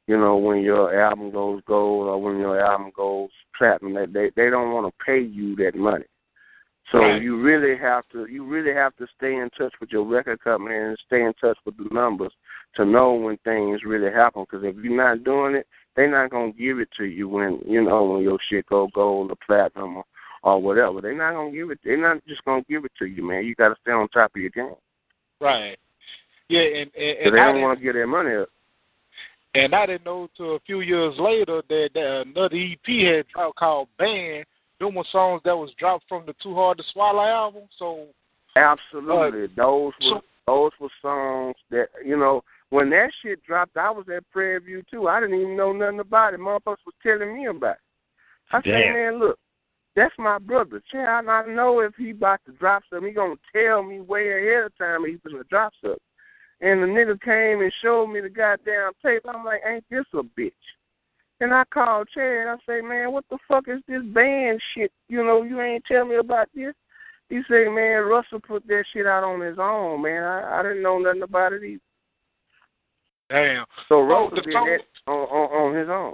You know, when your album goes gold or when your album goes platinum, they they, they don't want to pay you that money. So Right. you really have to you really have to stay in touch with your record company and stay in touch with the numbers to know when things really happen. Because if you're not doing it, they're not gonna give it to you when you know when your shit go gold or platinum or, or whatever. They're not gonna give it. They're not just gonna give it to you, man. You got to stay on top of your game. Right. Yeah, and and, and they don't want to get their money up. And I didn't know till a few years later that, that another EP had dropped called Banned. Them were songs that was dropped from the Too Hard to Swallow album. So Absolutely. Uh, those were so- those were songs that you know, when that shit dropped, I was at Prairie View too. I didn't even know nothing about it. Motherfuckers was telling me about it. I said, man, look, that's my brother. Child, I know if he about to drop something, he gonna tell me way ahead of time he's gonna drop something. And the nigga came and showed me the goddamn tape. I'm like, ain't this a bitch? And I called Chad. I say, man, what the fuck is this banned shit? You know, you ain't tell me about this. He say, man, Russell put that shit out on his own, man. I, I didn't know nothing about it either. Damn. So Russell the did song- that on, on on his own.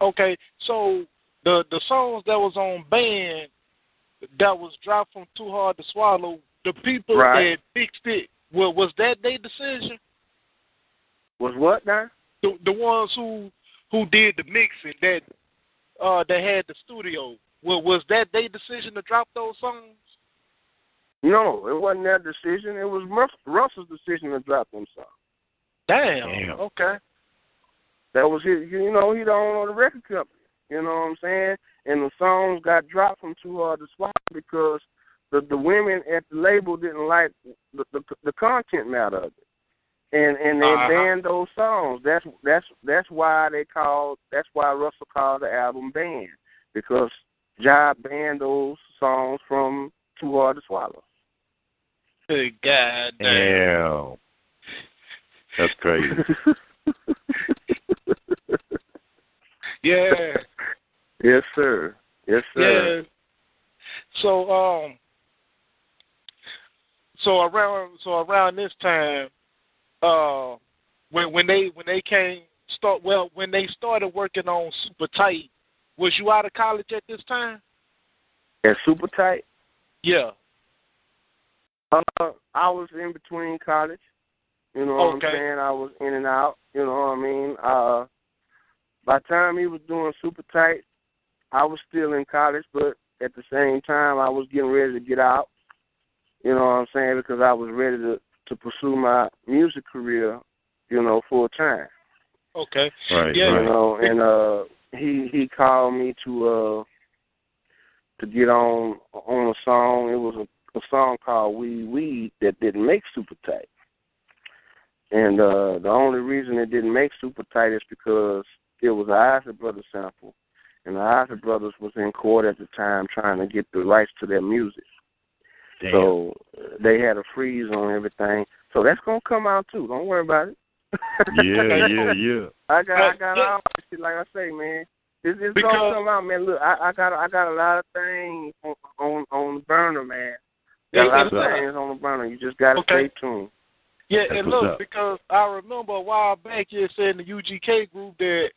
Okay, so the the songs that was on Banned that was dropped from Too Hard to Swallow, the people Right. that fixed it, well, was that their decision? Was what now? The the ones who who did the mixing that uh that had the studio. Well, was that their decision to drop those songs? No, it wasn't their decision. It was Rus- Russell's decision to drop them songs. Damn. Damn. Okay. That was his. You know, he the owner of the record company. You know what I'm saying? And the songs got dropped from Too Hard to Swallow because the the women at the label didn't like the the, the content matter of it, and and they Uh-huh. banned those songs. That's that's that's why they called. That's why Russell called the album "Banned" because Jive banned those songs from Too Hard to Swallow. Good God damn. Damn. That's crazy. Yeah. yes, sir. Yes, sir. Yeah. So um so around so around this time, uh when when they when they came start well when they started working on Super Tight, was you out of college at this time? At Super Tight. Yeah. Uh, I was in between college. You know what Okay. I'm saying? I was in and out. You know what I mean? Uh, by the time he was doing super tight, I was still in college, but at the same time, I was getting ready to get out. You know what I'm saying? Because I was ready to to pursue my music career. You know, full time. Okay. Right, Yeah. You know, and uh, he he called me to uh to get on on a song. It was a a song called "We Weed" that didn't make super tight. And uh the only reason it didn't make super tight is because it was an Isley Brothers sample, and the Isley Brothers was in court at the time trying to get the rights to their music. Damn. So uh, they had a freeze on everything. So that's gonna come out too. Don't worry about it. yeah, yeah, yeah. I got I got yeah. all that shit. Like I say, man, it's, it's Because- gonna come out, man. Look, I, I got I got a lot of things on on, on the burner, man. Got a lot of Yeah, it's- things on the burner. You just gotta Okay. stay tuned. Yeah, That's and look, up. because I remember a while back you said in the UGK group that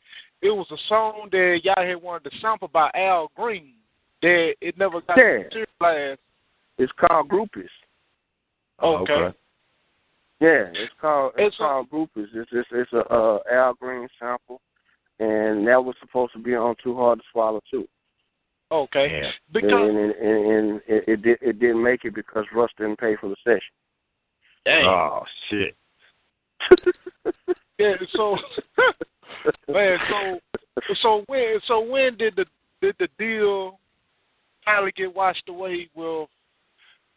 it was a song that y'all had wanted to sample by Al Green that it never got Yeah. materialized. It's called Groupies. Oh, Okay. Yeah, it's called it's, It's a- called Groupies. It's it's it's a uh, Al Green sample, and that was supposed to be on Too Hard to Swallow too. Okay. Damn. Because and and, and, and it, it it didn't make it because Russ didn't pay for the session. Dang. Oh shit. Yeah, so man, so so when so when did the did the deal finally get washed away with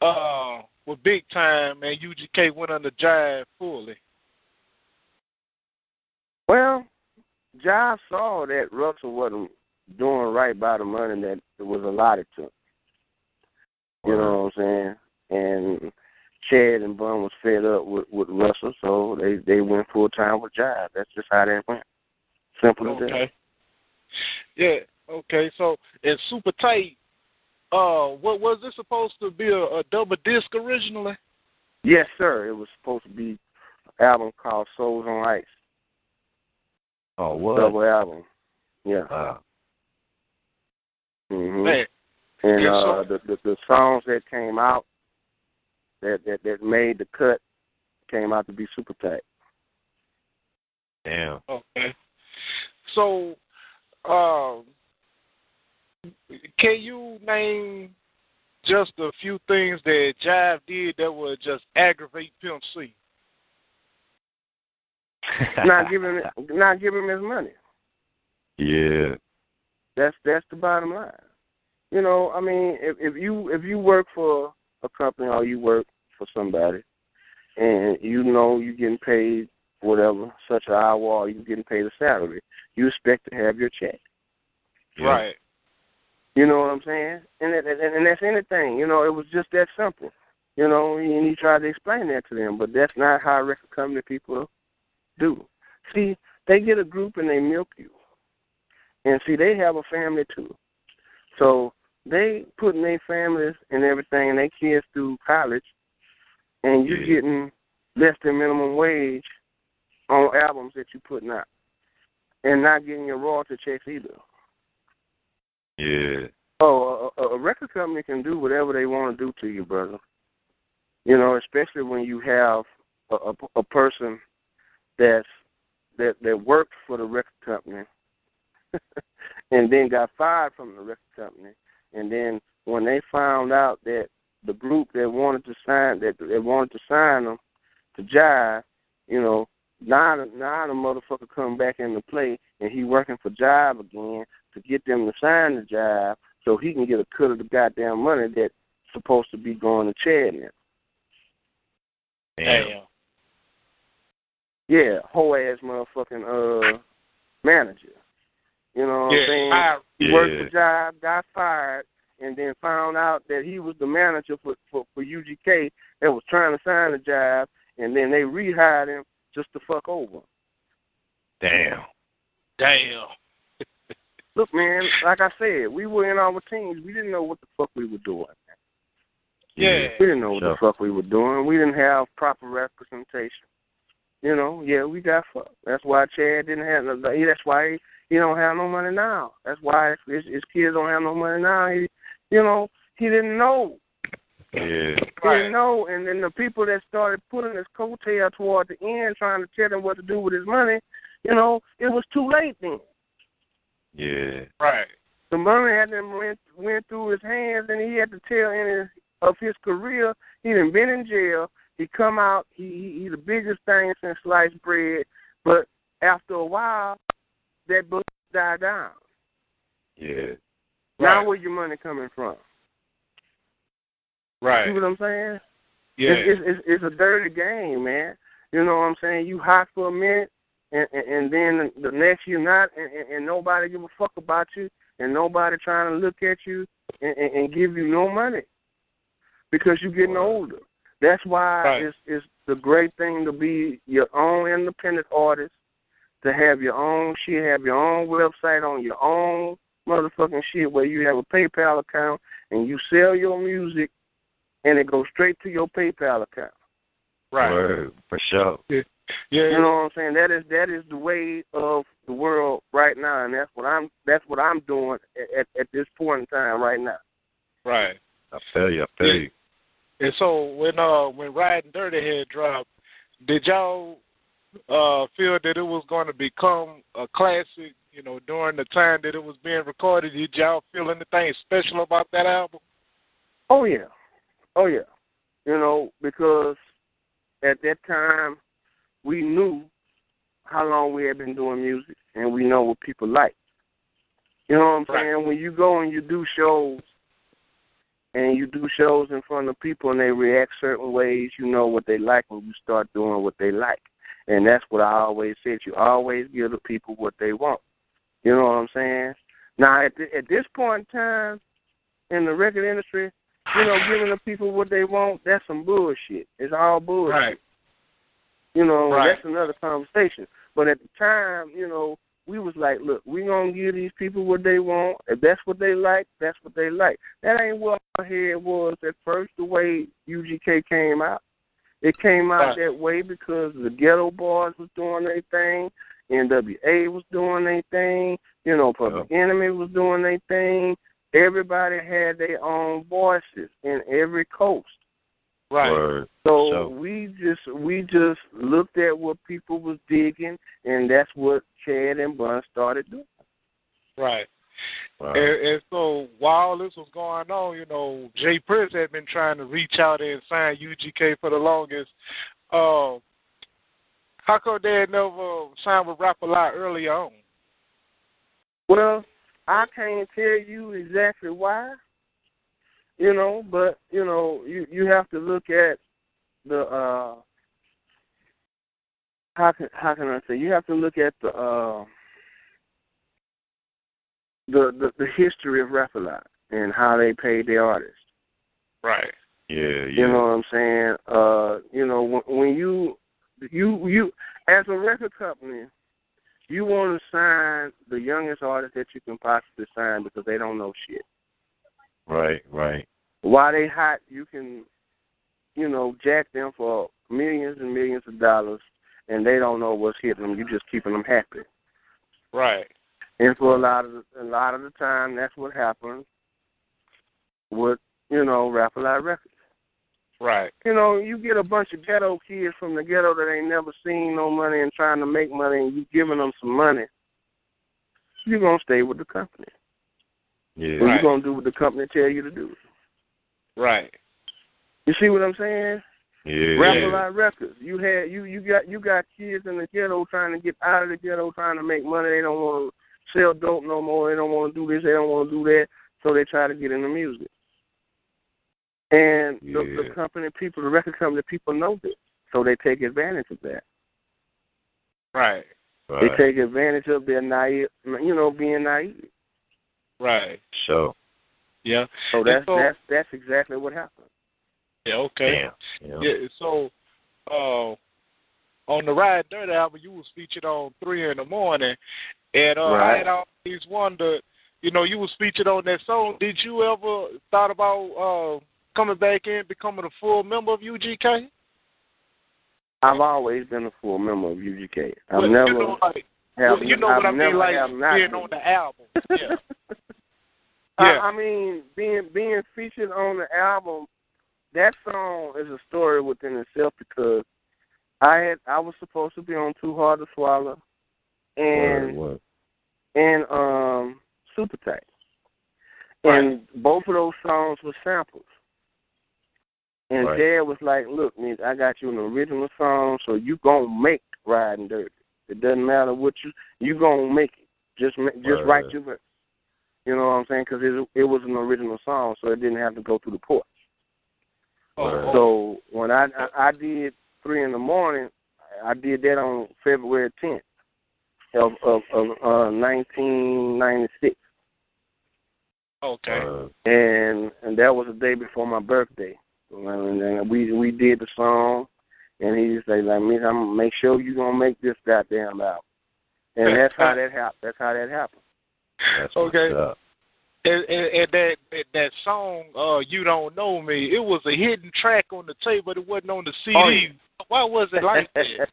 uh with Big Tyme and UGK went under jive fully? Well, Jive saw that Russell wasn't doing right by the money that it was allotted to him. You know what I'm saying? And Chad and Bun was fed up with, with Russell, so they they went full time with Jive. That's just how that went. Simple as that. Okay. Yeah. Okay. So it's super tight. Uh, what was this supposed to be a, a double disc originally? Yes, sir. It was supposed to be an album called Souls on Ice. Oh what? Double album. Yeah. Wow. hmm Man, And Yeah, uh, so- the, the the songs that came out that that that made the cut came out to be super tight. Damn. Okay. So, um, can you name just a few things that Jive did that would just aggravate Pimp C? not giving not giving him his money. Yeah. That's that's the bottom line. You know, I mean, if if you if you work for a company or you work for somebody, and you know you're getting paid whatever such an hour or you're getting paid a salary, you expect to have your check. Right. You know what I'm saying? And and, and that's anything. You know, it was just that simple. You know, and he tried to explain that to them, but that's not how record company people do. See, they get a group and they milk you, and see, they have a family too. So they putting their families and everything and their kids through college, and you getting less than minimum wage on albums that you putting out, and not getting your royalty checks either. Yeah. Oh, a, a record company can do whatever they want to do to you, brother. You know, especially when you have a, a, a person that's that that worked for the record company, and then got fired from the record company, and then when they found out that the group that wanted to sign that that wanted to sign them to Jive, you know, now the, now the motherfucker come back into play, and he working for Jive again to get them to sign the Jive so he can get a cut of the goddamn money that's supposed to be going to Chad now. Damn. Yeah, whole ass motherfucking uh manager. You know what I'm saying? I, He worked Yeah. the job, got fired, and then found out that he was the manager for, for for UGK that was trying to sign the job, and then they rehired him just to fuck over. Damn. damn. Look, man, like I said, we were in our teams. We didn't know what the fuck we were doing. Yeah. We didn't know what Sure. the fuck we were doing. We didn't have proper representation. You know, yeah, we got fucked. That's why Chad didn't have. no- That's why he, he don't have no money now. That's why his, his kids don't have no money now. He, you know, he didn't know. Yeah. He didn't know, and then the people that started putting his coattail toward the end, trying to tell him what to do with his money, you know, it was too late then. Yeah. Right. The money had been went went through his hands, and he had to tell any of his career. He done been in jail. He come out. He, he he the biggest thing since sliced bread. But after a while, that book died down. Yeah. Now Right. where your money coming from? Right. You see what I'm saying? Yeah. It's, it's, it's it's a dirty game, man. You know what I'm saying? You hot for a minute, and and, and then the next you're not, and, and, and nobody give a fuck about you, and nobody trying to look at you and, and, and give you no money because you're getting Right. older. That's why Right. it's it's the great thing to be your own independent artist, to have your own shit, have your own website on your own motherfucking shit where you have a PayPal account and you sell your music and it goes straight to your PayPal account. right. Word. For sure. Yeah. yeah. You know what I'm saying? That is that is the way of the world right now, and that's what I'm that's what I'm doing at at, at this point in time right now. Right. I feel you. I feel you. And so when uh when Riding Dirty had dropped, did y'all uh feel that it was going to become a classic? You know, during the time that it was being recorded, did y'all feel anything special about that album? Oh yeah, oh yeah. You know because at that time we knew how long we had been doing music, and we know what people like. You know what I'm Right. saying? When you go and you do shows, and you do shows in front of people, and they react certain ways, you know what they like when you start doing what they like. And that's what I always said. You always give the people what they want. You know what I'm saying? Now, at, the, at this point in time in the record industry, you know, giving the people what they want, that's some bullshit. It's all bullshit. Right. You know, Right. that's another conversation. But at the time, you know, we was like, look, we gonna give these people what they want. If that's what they like, that's what they like. That ain't what our head was at first. The way UGK came out, it came out Right. that way because the Geto Boys was doing their thing, NWA was doing their thing, you know, Public Enemy was doing their thing. Everybody had their own voices in every coast. Right. Word. So So- we just we just looked at what people was digging, and that's what Chad and Bun started doing. Right. Wow. And, and so while this was going on, you know, J. Prince had been trying to reach out and sign UGK for the longest. Uh, How come they never signed with Rap a lot earlier on? Well, I can't tell you exactly why. You know, but you know, you you have to look at the uh how can how can I say you have to look at the uh the the, the history of rap a lot and how they paid their artists. Right. Yeah, yeah. You know what I'm saying? Uh, you know, when, when you you you as a record company, you want to sign the youngest artist that you can possibly sign because they don't know shit. Right, right. While they hot, you can, you know, jack them for millions and millions of dollars, and they don't know what's hitting them. You're just keeping them happy. Right. And for a lot of the, a lot of the time, that's what happens with you know Rap a Lot Records. Right. You know, you get a bunch of ghetto kids from the ghetto that ain't never seen no money and trying to make money, and you giving them some money. You're gonna stay with the company. Yeah. Or Right. you're gonna do what the company tell you to do. Right. You see what I'm saying? Yeah. Rap a lot records. You had you you got you got kids in the ghetto trying to get out of the ghetto, trying to make money. They don't want to sell dope no more. They don't want to do this. They don't want to do that. So they try to get into music. And the, the company people, the record company people know this, so they take advantage of that. Right. They Right. take advantage of their naive, you know, being naive. Right. So, Yeah. So that's so- that's that's exactly what happened. Yeah. Okay. damn. Yeah. Yeah. So, uh, on the Ride Dirty album, you was featured on three in the morning, and uh, I had always wondered, you know, you was featured on that song. Did you ever thought about uh coming back in, becoming a full member of UGK? I've always been a full member of UGK. I've Well, never you know, like, have. well, you know I've what I mean, like being on the album. Yeah. I, Yeah. I mean, being being featured on the album, that song is a story within itself because I had I was supposed to be on Too Hard to Swallow and Word, and um Super Tight. Right. And both of those songs were samples. And Right. Dad was like, Look, man, I got you an original song, so you gonna make Riding Dirty. It doesn't matter what you you gonna make it. Just just Right. write your verse. You know what I'm saying? Because it it was an original song, so it didn't have to go through the courts. Oh, So when I, I I did three in the morning, I did that on February 10th of of, of uh, 1996, okay. Word. and and that was the day before my birthday. And, and we we did the song, and he just said, "Like me, I'm gonna make sure you gonna make this goddamn album." And that's how that happened. That's how that happened. That's Okay. What's up. And, and, and that that- that song, uh, "You Don't Know Me," it was a hidden track on the tape, but it wasn't on the CD. Oh, yeah. Why was it like that?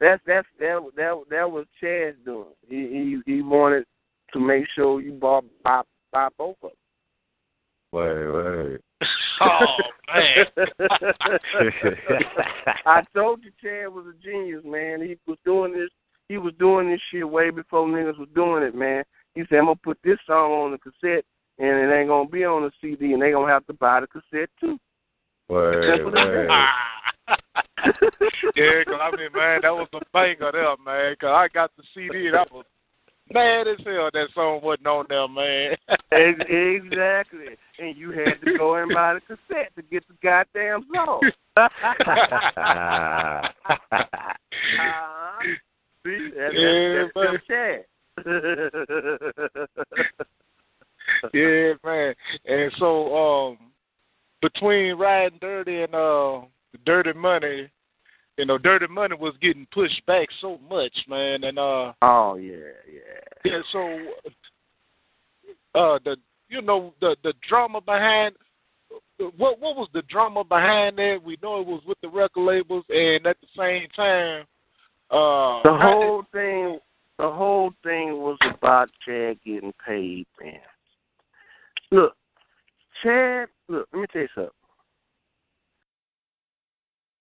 that's that's that that that was Chad's doing. He he he wanted to make sure you bought buy, buy both of them. Word, word. oh man. I told you Chad was a genius, man. He was doing this he was doing this shit way before niggas was doing it, man. He said, I'm gonna put this song on the cassette and it ain't gonna be on the CD and they gonna have to buy the cassette too. Word, Simple as word. yeah, 'cause I mean, man, that was a banger there, man. 'Cause I got the CD and I was mad as hell that song wasn't on there, man. Ex- exactly. And you had to go and buy the cassette to get the goddamn song. Uh-huh. See, that, Yeah, that's, that's Chad. yeah, man. And so, um, between riding dirty and uh, dirty money, you know, dirty money was getting pushed back so much, man. And uh, oh yeah, yeah. yeah, so uh, the you know the the drama behind. What what was the drama behind that? We know it was with the record labels, and at the same time, uh, The did- whole thing, the whole thing was about Chad getting paid, man. Look, Chad. Look, let me tell you something.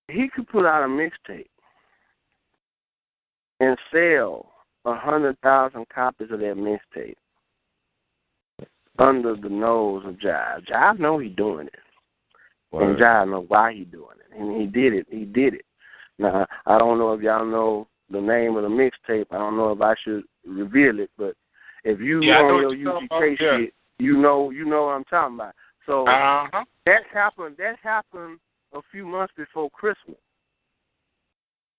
He could put out a mixtape and sell a hundred thousand copies of that mixtape under the nose of Jive. Jive know he doing it. And. Jive know why he doing it. And he did it. He did it. Now I don't know if y'all know the name of the mixtape. I don't know if I should reveal it, but if you Yeah, know on your UGK about, yeah. shit, you know you know what I'm talking about. So Uh huh. that happened. That happened a few months before Christmas.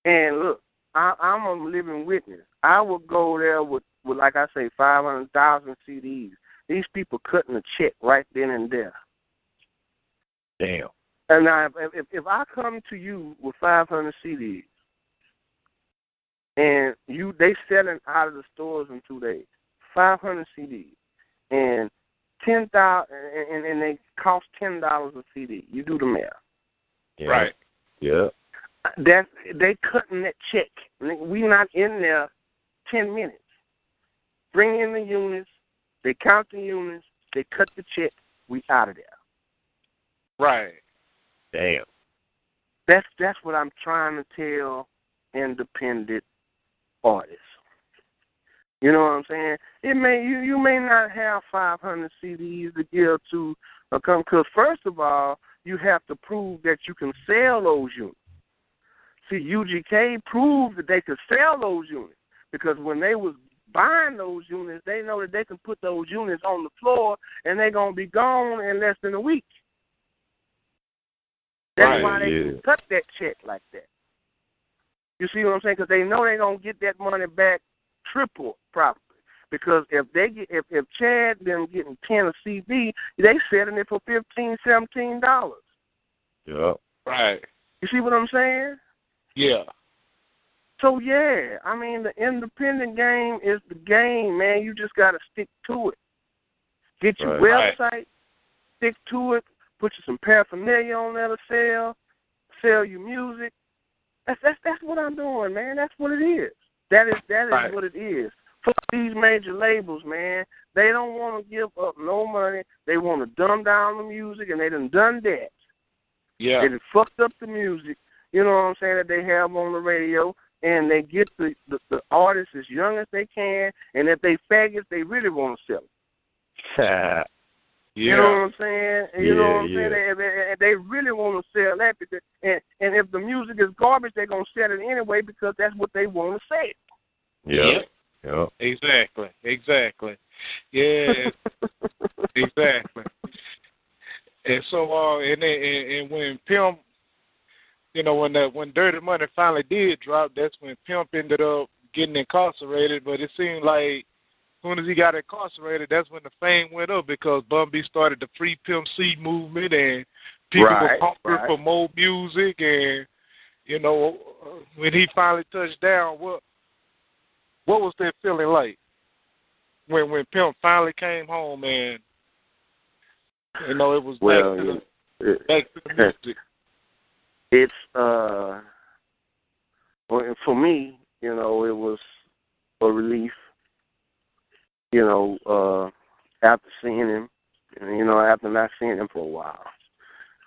And look, I, I'm a living witness. I would go there with, with like I say, five hundred thousand CDs. These people cutting a check right then and there. Damn. And now, if, if if I come to you with 500 CDs, and you they selling out of the stores in two days, 500 CDs, and ten thousand, and, and they cost ten dollars a CD. You do the math. Yeah. Right. Yeah. That they cutting that check. We not in there ten minutes. Bring in the units. They count the units. They cut the check. We out of there. Right. Damn. That's that's what I'm trying to tell independent artists. You know what I'm saying? It may you you may not have 500 CDs to give to a company because first of all you have to prove that you can sell those units. See, UGK proved that they could sell those units because when they was buying those units, they know that they can put those units on the floor and they're gonna be gone in less than a week. That's Right, why they yeah. can cut that check like that. You see what I'm saying? Because they know they're gonna get that money back triple probably. Because if they get if if Chad them getting ten a CD, they selling it for fifteen, seventeen dollars. Yeah. Right. You see what I'm saying? Yeah. So yeah, I mean the independent game is the game, man. You just gotta stick to it. Get your Right. website, stick to it, put you some paraphernalia on there to sell, sell your music. That's that's that's what I'm doing, man. That's what it is. That is that is Right. what it is. Fuck these major labels, man. They don't want to give up no money. They want to dumb down the music, and they done done that. Yeah. They done fucked up the music, you know what I'm saying, that they have on the radio, and they get the, the, the artists as young as they can, and if they faggots, they really want to sell them. You know what I'm saying? And you know what I'm Yeah, saying? They, they, they really want to sell that, because, and, and if the music is garbage, they're going to sell it anyway because that's what they want to say. Yeah. Yeah. Exactly. Exactly. Yeah. exactly. And so, uh, and then, and, and when Pimp, you know, when that when Dirty Money finally did drop, that's when Pimp ended up getting incarcerated. But it seemed like as soon as he got incarcerated, that's when the fame went up because Bun B started the Free Pimp C movement, and people Right, were hungry right. for more music. And you know, uh, when he finally touched down, what what was that feeling like when when Pimp finally came home and you know it was Well, back to the it- back to the music. it's uh well, for me, you know, it was a relief. You know, uh after seeing him, you know, after not seeing him for a while.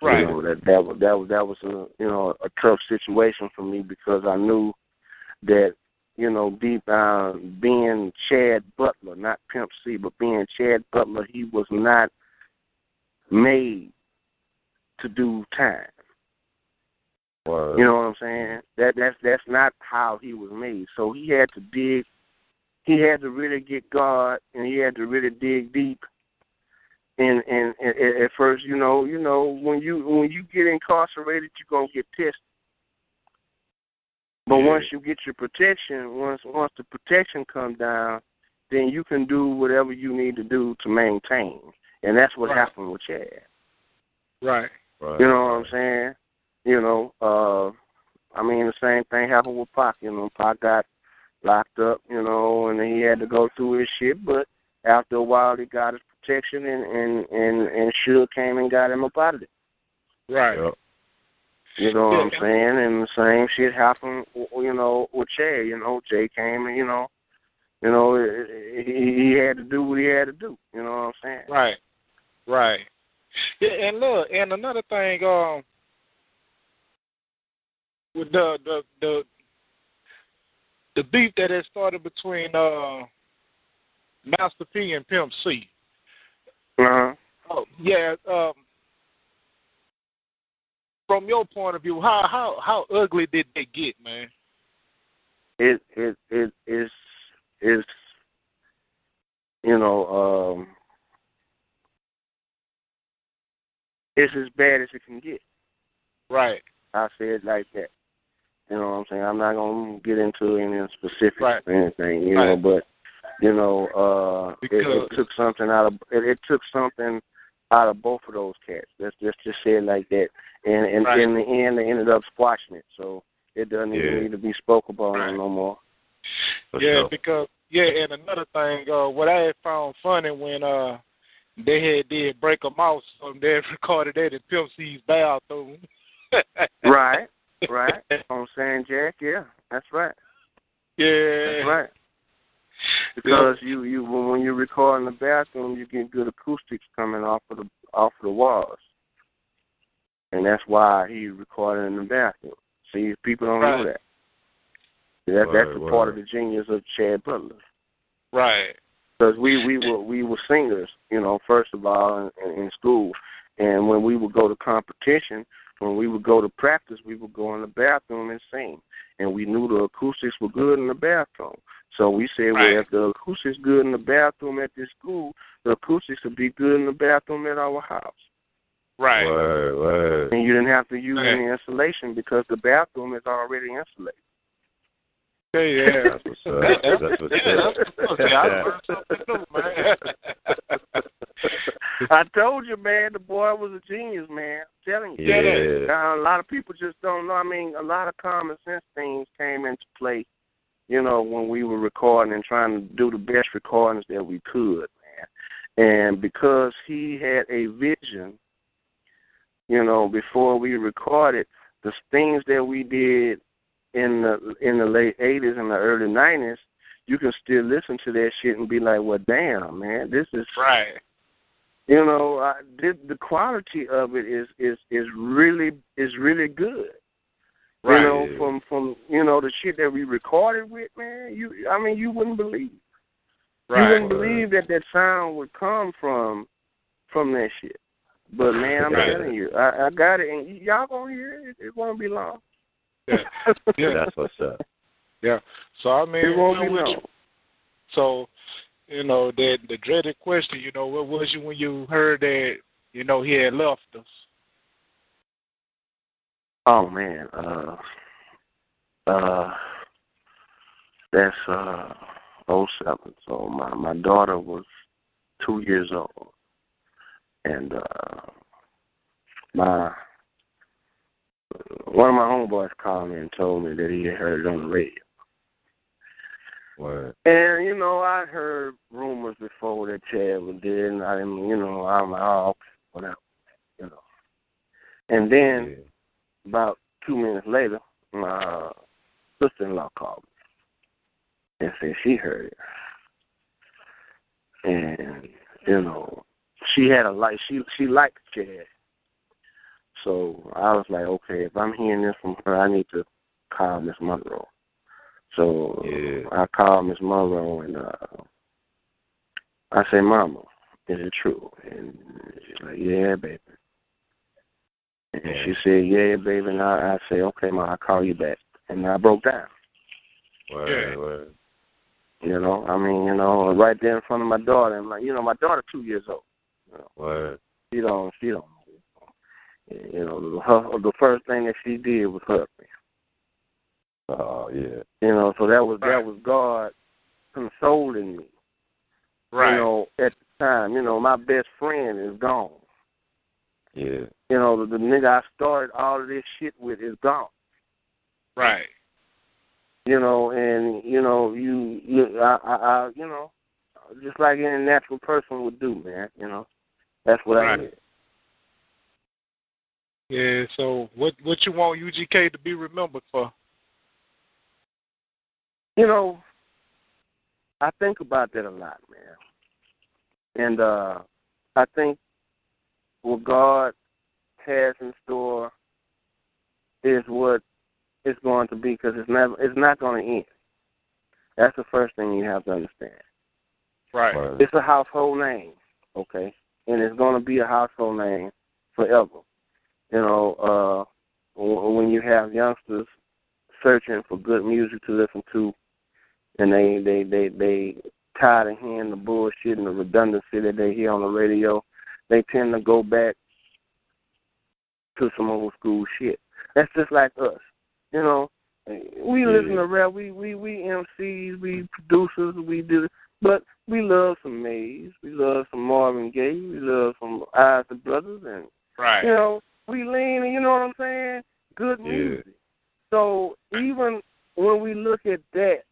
Right. You know, that that was that was that was a you know a tough situation for me because I knew that you know deep down being Chad Butler, not Pimp C, but being Chad Butler, he was not made to do time. Word. You know what I'm saying? That that's that's not how he was made. So he had to dig. He had to really get God, and he had to really dig deep. And and, and at first, you know, you know, when you when you get incarcerated, you're gonna get tested. But Yeah. once you get your protection, once once the protection comes down, then you can do whatever you need to do to maintain. And that's what Right. happened with Chad. Right. Right. You know what I'm saying? You know, uh I mean the same thing happened with Pac, you know, Pac got locked up, you know, and he had to go through his shit, but after a while he got his protection and and and, and Suge came and got him up out of it. Right. Yep. You know what I'm saying? And the same shit happened, w- you know, with Jay. You know, Jay came and you know, you know, he, he had to do what he had to do. You know what I'm saying? Right. Right. Yeah, and look, and another thing, um, with the the the the beef that had started between uh Master P and Pimp C. Uh huh. Oh, yeah, um from your point of view, how how how ugly did they get, man? It it it is is you know um it's as bad as it can get. Right. I say it like that. You know what I'm saying? I'm not gonna get into any specifics Right. or anything, you Right. know, but you know, uh it, Because- it took something out of it, it took something out of both of those cats. Let's just just say it like that. And and Right. in the end they ended up squashing it. So it doesn't even need to be spoke about Right. no more. For yeah, sure. because yeah, and another thing, uh, what I had found funny when uh they had did break a mouse, um, they had recorded that in Pimp C's bathroom. Right. Right. On San Jack, yeah, that's right. Yeah. That's right. Because you you when you record in the bathroom, you get good acoustics coming off of the off of the walls, and that's why he recorded in the bathroom. See, people don't know Right. that. That that's Right, a right. part of the genius of Chad Butler. Right. Because we we were we were singers, you know, first of all in, in school, and when we would go to competition, when we would go to practice, we would go in the bathroom and sing, and we knew the acoustics were good in the bathroom. So we said, Right. well, if the acoustics good in the bathroom at this school, the acoustics would be good in the bathroom at our house. Right. Word, word. And you didn't have to use Right. any insulation because the bathroom is already insulated. Okay, yeah. That's what's up. That's what's yeah, that's what's up. I learned something new, man. I told you, man, the boy was a genius, man. I'm telling you. Yeah. Now, a lot of people just don't know. I mean, a lot of common sense things came into play, you know, when we were recording and trying to do the best recordings that we could, man. And because he had a vision, you know, before we recorded, the things that we did in the in the late eighties and the early nineties, you can still listen to that shit and be like, "Well, damn, man, this is right. you know, I did the quality of it is is is really is really good. Right. You know, from from you know the shit that we recorded with, man. You, I mean, you wouldn't believe. Right. You wouldn't believe that that sound would come from from that shit. But man, I'm Right. telling you, I, I got it, and y'all gonna hear it. It won't be long. Yeah. Yeah. That's what's up. Yeah. So I mean, it won't be what long. you- so you know that the dreaded question. You know, what was you when you heard that? You know, he had left us. Oh man, uh, uh, that's uh, oh seven. So my my daughter was two years old, and uh, my one of my homeboys called me and told me that he had heard it on the radio. Word. And you know, I heard rumors before that Chad was dead, and I didn't, you know, I'm like, oh, whatever, you know. And then Yeah. about two minutes later, my sister-in-law called me and said she heard it, and you know, she had a like she she liked Chad, so I was like, okay, if I'm hearing this from her, I need to call Miss Monroe. So Yeah. I called Miss Monroe and uh, I say, Mama, is it true? And she's like, Yeah, baby. And Yeah. she said, Yeah, baby. And I, I say, Okay, ma, I'll call you back. And I broke down. Word, Yeah. word. You know, I mean, you know, right there in front of my daughter. I'm like, you know, my daughter two years old. You know, Word. she don't, she don't. You know, her, the first thing that she did was hug me. Oh, yeah. You know, so that was Right. that was God consoling me. Right. You know, at the time, you know, my best friend is gone. Yeah. You know, the, the nigga I started all of this shit with is gone. right. You know, and you know, you, you I, I, I, you know, just like any natural person would do, man. You know, that's what Right. I did. Yeah. So what what you want UGK to be remembered for? You know, I think about that a lot, man. And uh I think what God has in store is what it's going to be because it's never it's not going to end. That's the first thing you have to understand. Right. Word. It's a household name, okay, and it's going to be a household name forever. You know, uh when you have youngsters searching for good music to listen to, and they they they they tired of hearing the bullshit and the redundancy that they hear on the radio, they tend to go back to some old school shit. That's just like us, you know. We Yeah. listen to rap. We we we MCs. We producers. We do. But we love some Maze. We love some Marvin Gaye. We love some Isley Brothers, and Right. you know we lean. You know what I'm saying? Good Yeah. music. So even when we look at that,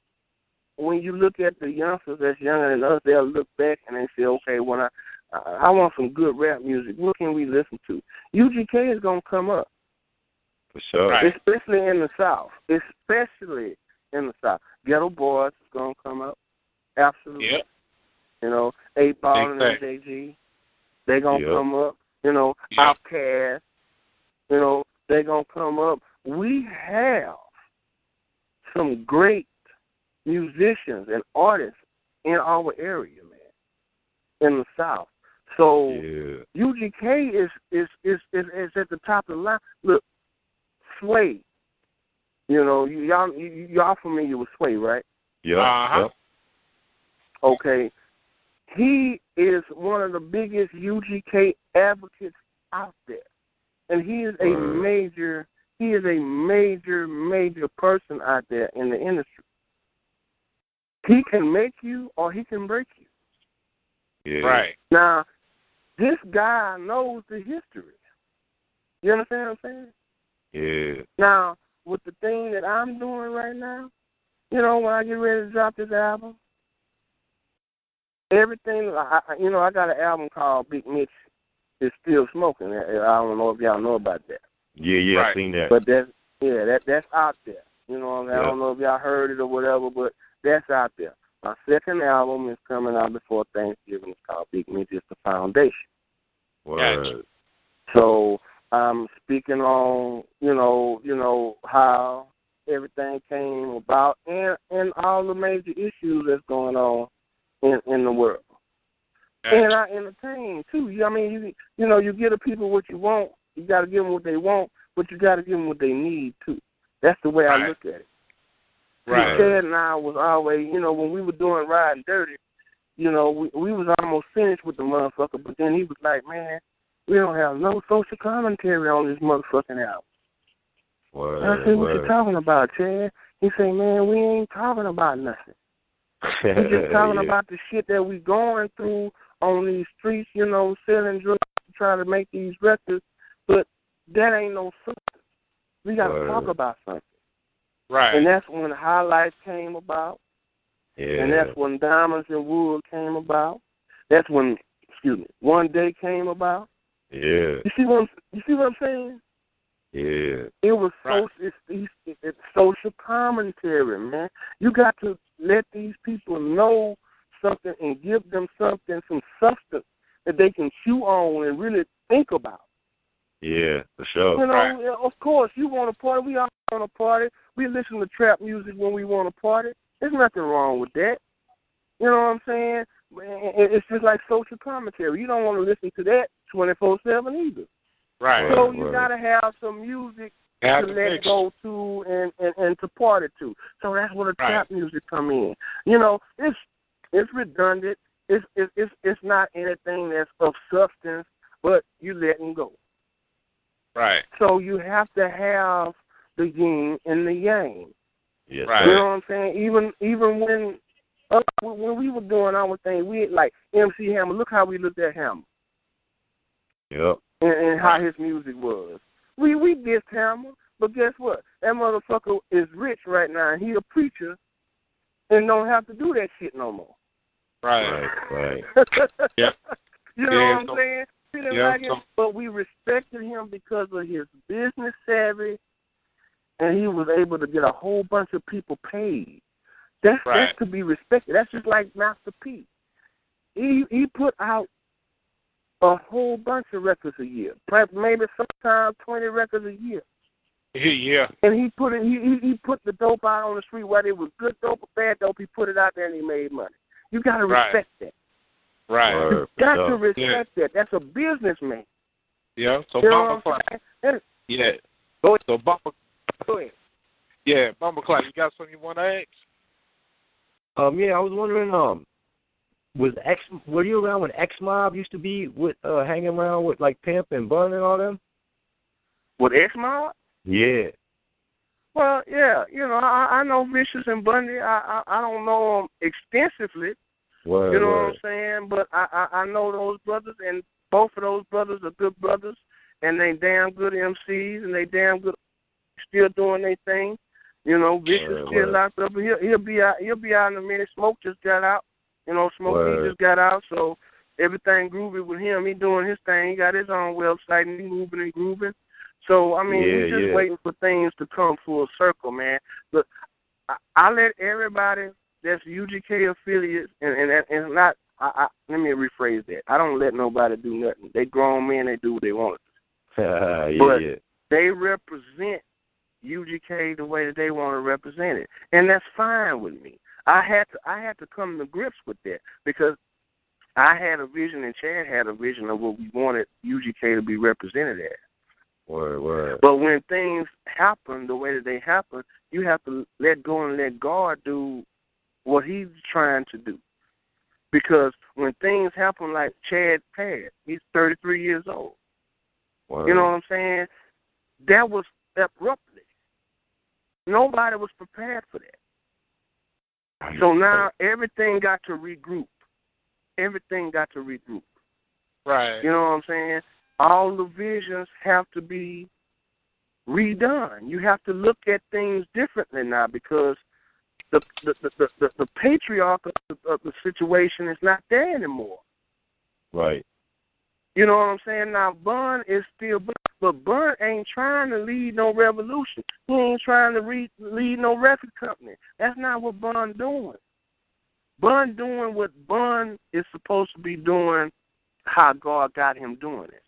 when you look at the youngsters that's younger than us, they'll look back and they say, okay, when I I I want some good rap music. What can we listen to? UGK is gonna come up For sure. Right. especially in the South, especially in the South. Geto Boys is gonna come up, absolutely. Yep. You know, Eight Ball and Big MJG, they gonna Yep. come up. You know, Yep. Outkast, you know, they gonna come up. We have some great musicians and artists in our area, man, in the South. So Yeah. UGK is is is is, is at the top of the line. Look, Sway. You know, you, y'all you, y'all familiar with Sway, right? Yeah. Uh-huh. Yep. Okay. He is one of the biggest UGK advocates out there. And he is a major he is a major, major person out there in the industry. He can make you or he can break you. Yeah. Right. Now, this guy knows the history. You understand what I'm saying? Yeah. Now, with the thing that I'm doing right now, you know, when I get ready to drop this album, everything, I, I- you know, I got an album called Big Mitch is Still Smoking. I I don't know if y'all know about that, Yeah, yeah, Right. I seen that. but that's yeah, that that's out there. You know, what I, mean? I don't know if y'all heard it or whatever, but that's out there. My second album is coming out before Thanksgiving. It's called Big Mitch is the Foundation. Word. So I'm speaking on, you know, you know how everything came about and and all the major issues that's going on in in the world. And I entertain too. You, I mean, you you know, you give the people what you want. You got to give them what they want, but you got to give them what they need too. That's the way I look at it. Right. Ted and I was always, you know, when we were doing Riding Dirty, you know, we we was almost finished with the motherfucker, but then he was like, man, we don't have no social commentary on this motherfucking album. Word. And I said, what you word. talking about, Chad? He said, man, we ain't talking about nothing. We just talking Yeah. about the shit that we going through on these streets, you know, selling drugs trying to make these records, but that ain't no substance. We got to talk about something. Right. And that's when highlights came about. Yeah. And that's when Diamonds and Wood came about. That's when, excuse me, One Day came about. Yeah. You see what I'm, you see what I'm saying? Yeah. It was Right. so it's, it's, it's social commentary, man. You got to let these people know something and give them something, some substance that they can chew on and really think about. Yeah. For sure. You know, Right. of course, you want to party. We all want to party. We listen to trap music when we want to party. There's nothing wrong with that. You know what I'm saying? It- It's just like social commentary. You don't want to listen to that 24 seven either. right. So you word. got to have some music Have to let fix. go to and, and and to party to. So that's where the Right. trap music come in. You know, it's it's redundant. It's it's it's it's not anything that's of substance, but you letting go. Right. So you have to have the yin and the yang. Yes. Right. You know what I'm saying? Even even when uh, when when we were doing our thing, we like MC Hammer. Look how we looked at Hammer Yep. and, and how his music was. We we dissed Hammer, but guess what? That motherfucker is rich right now. and He a preacher and don't have to do that shit no more. Right. Right. Right. Yep. You know Yeah, what I'm so- saying? He didn't yeah, like it, so- but we respected him because of his business savvy, and he was able to get a whole bunch of people paid. That's Right. that's to be respected. That's just like Master P. He he put out a whole bunch of records a year, perhaps maybe sometimes twenty records a year. Yeah. And he put it. He, he he put the dope out on the street, whether it was good dope or bad dope. He put it out there and he made money. You got to Right. respect that. Right. Word, You got sure. to respect that. That's a businessman. Yeah. So You know Mama what I'm Fun- saying? And- Yeah. Go ahead. So Bumper, Go ahead. yeah, Bumper Clock, you got something you want to ask? Um, yeah, I was wondering, um, was X were you around when X Mob used to be with uh hanging around with like Pimp and Bun and all them? With X Mob? Yeah. Well, yeah, you know, I, I know Vicious and Bundy. I, I I don't know them extensively. Word, you know word. what I'm saying? But I, I I know those brothers, and both of those brothers are good brothers, and they damn good MCs, and they damn good, still doing their thing. You know, Vicious Word, still word. locked up. He'll he'll be out. He'll be out in a minute. Smoke just got out. You know, Smoke Word. he just got out, so everything groovy with him. He doing his thing. He got his own website, and he moving and grooving. So I mean, Yeah, he's just yeah. waiting for things to come full circle, man. Look, I, I let everybody that's UGK affiliates, and and, and it's not. I, I let me rephrase that. I don't let nobody do nothing. They grown men. They do what they want. yeah, But- yeah. They represent UGK the way that they want to represent it, and that's fine with me. I had to I had to come to grips with that because I had a vision and Chad had a vision of what we wanted UGK to be represented as. Word, word. But when things happen the way that they happen, you have to let go and let God do what He's trying to do. Because when things happen like Chad passed, he's 33 years old. word. You know what I'm saying? That was abruptly. Nobody was prepared for that. So now everything got to regroup. Everything got to regroup. Right. You know what I'm saying? All the visions have to be redone. You have to look at things differently now because the the the, the, the, patriarch of the, of the situation is not there anymore. Right. You know what I'm saying? Now Bun is still Bun, but Bun ain't trying to lead no revolution. He ain't trying to re- lead no record company. That's not what Bun doing. Bun doing what Bun is supposed to be doing. How God got him doing it.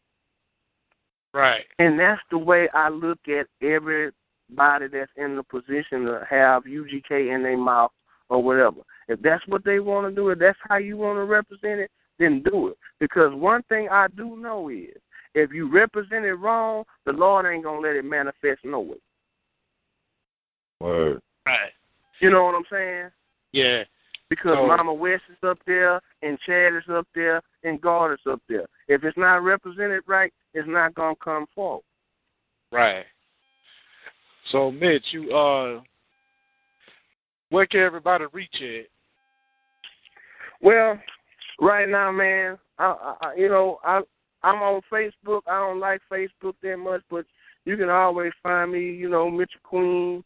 Right. And that's the way I look at everybody that's in the position to have UGK in their mouth or whatever. If that's what they want to do, if that's how you want to represent it, then do it. Because one thing I do know is if you represent it wrong, the Lord ain't going to let it manifest no way. Word. Right. You know what I'm saying? Yeah. Because So- Mama Wes is up there, and Chad is up there, and God is up there. If it's not represented right, it's not going to come forward. Right. So Mitch, you uh where can everybody reach at? Well, right now, man, I, I you know I I'm on Facebook. I don't like Facebook that much, but you can always find me. You know, Mitchell Queen.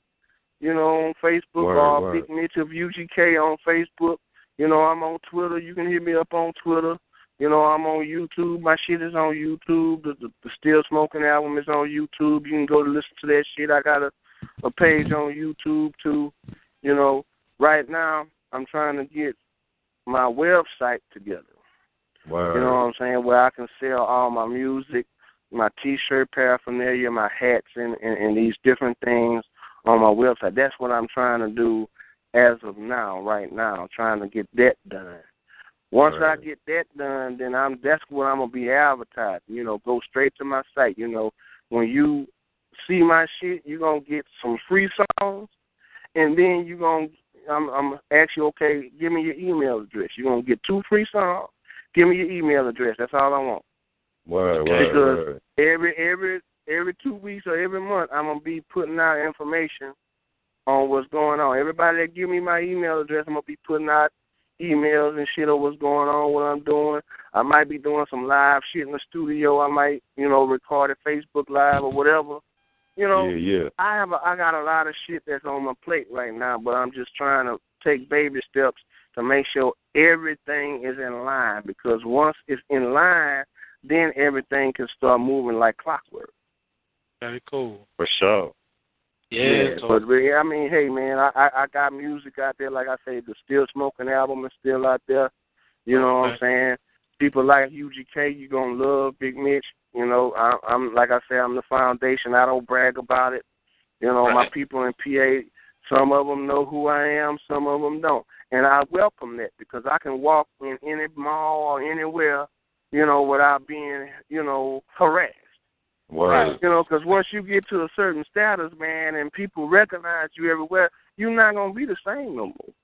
You know, on Facebook Word, or word. Big Mitch of UGK on Facebook. You know, I'm on Twitter. You can hit me up on Twitter. You know, I'm on YouTube. My shit is on YouTube. The, the, the Still Smoking album is on YouTube. You can go to listen to that shit. I got a a page on YouTube too. You know, right now I'm trying to get my website together. Word. You know what I'm saying? Where I can sell all my music, my T-shirt paraphernalia, my hats, and, and, and these different things on my website. That's what I'm trying to do as of now, right now, trying to get that done. Once Right. I get that done, then I'm that's what I'm gonna be advertising. You know, go straight to my site. You know, when you see my shit, you're gonna get some free songs, and then you're gonna I'm I'm you, okay, give me your email address. You're gonna get two free songs. Give me your email address. That's all I want. Word, Okay. word, Because- word. Every every every two weeks or every month, I'm gonna be putting out information on what's going on. Everybody that give me my email address, I'm gonna be putting out emails and shit on what's going on, what I'm doing. I might be doing some live shit in the studio. I might, you know, record a Facebook live or whatever. You know, yeah, yeah. I have a, I got a lot of shit that's on my plate right now, but I'm just trying to take baby steps to make sure everything is in line because once it's in line, then everything can start moving like clockwork. Very cool. For sure. Yeah. so, but I mean, hey man, I, I I got music out there. Like I say, the Still Smoking album is still out there. You know what I'm saying? People like UGK, you gonna love Big Mitch. You know, I, I'm like I say, I'm the foundation. I don't brag about it. You know, my people in PA, some of them know who I am, some of them don't, and I welcome that because I can walk in any mall or anywhere, you know, without being, you know, harassed. Word. You know, because once you get to a certain status, man, and people recognize you everywhere, you're not gonna be the same no more.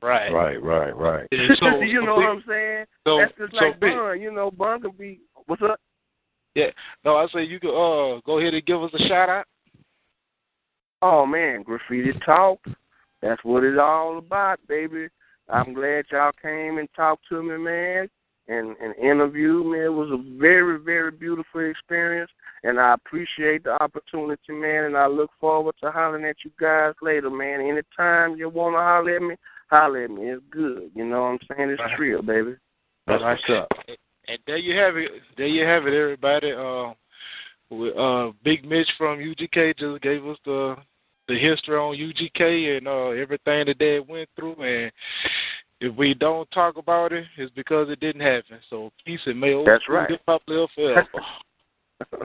Right. Right, right, right. So, you know so what I'm saying? So, That's just so like big. Bun. You know, Bun can be. What's up? Yeah. No, I say you can uh go ahead and give us a shout out. Oh man, graffiti talk. That's what it's all about, baby. I'm glad y'all came and talked to me, man, and and interviewed me. It was a very, very beautiful experience, and I appreciate the opportunity, man. And I look forward to hollering at you guys later, man. Anytime you want to holler at me, holler at me. It's good. You know what I'm saying? It's Right. real, baby. That's what's up. And there you have it. There you have it, everybody. Uh, with, uh, Big Mitch from UGK just gave us the the history on UGK and uh, everything that they went through. And if we don't talk about it, it's because it didn't happen. So peace and may That's right. hip hop live forever.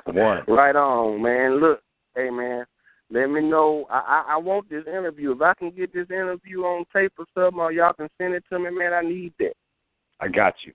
One. Right on, man. Look, hey, man. Let me know. I, I I want this interview. If I can get this interview on tape or something, or y'all can send it to me, man. I need that. I got you.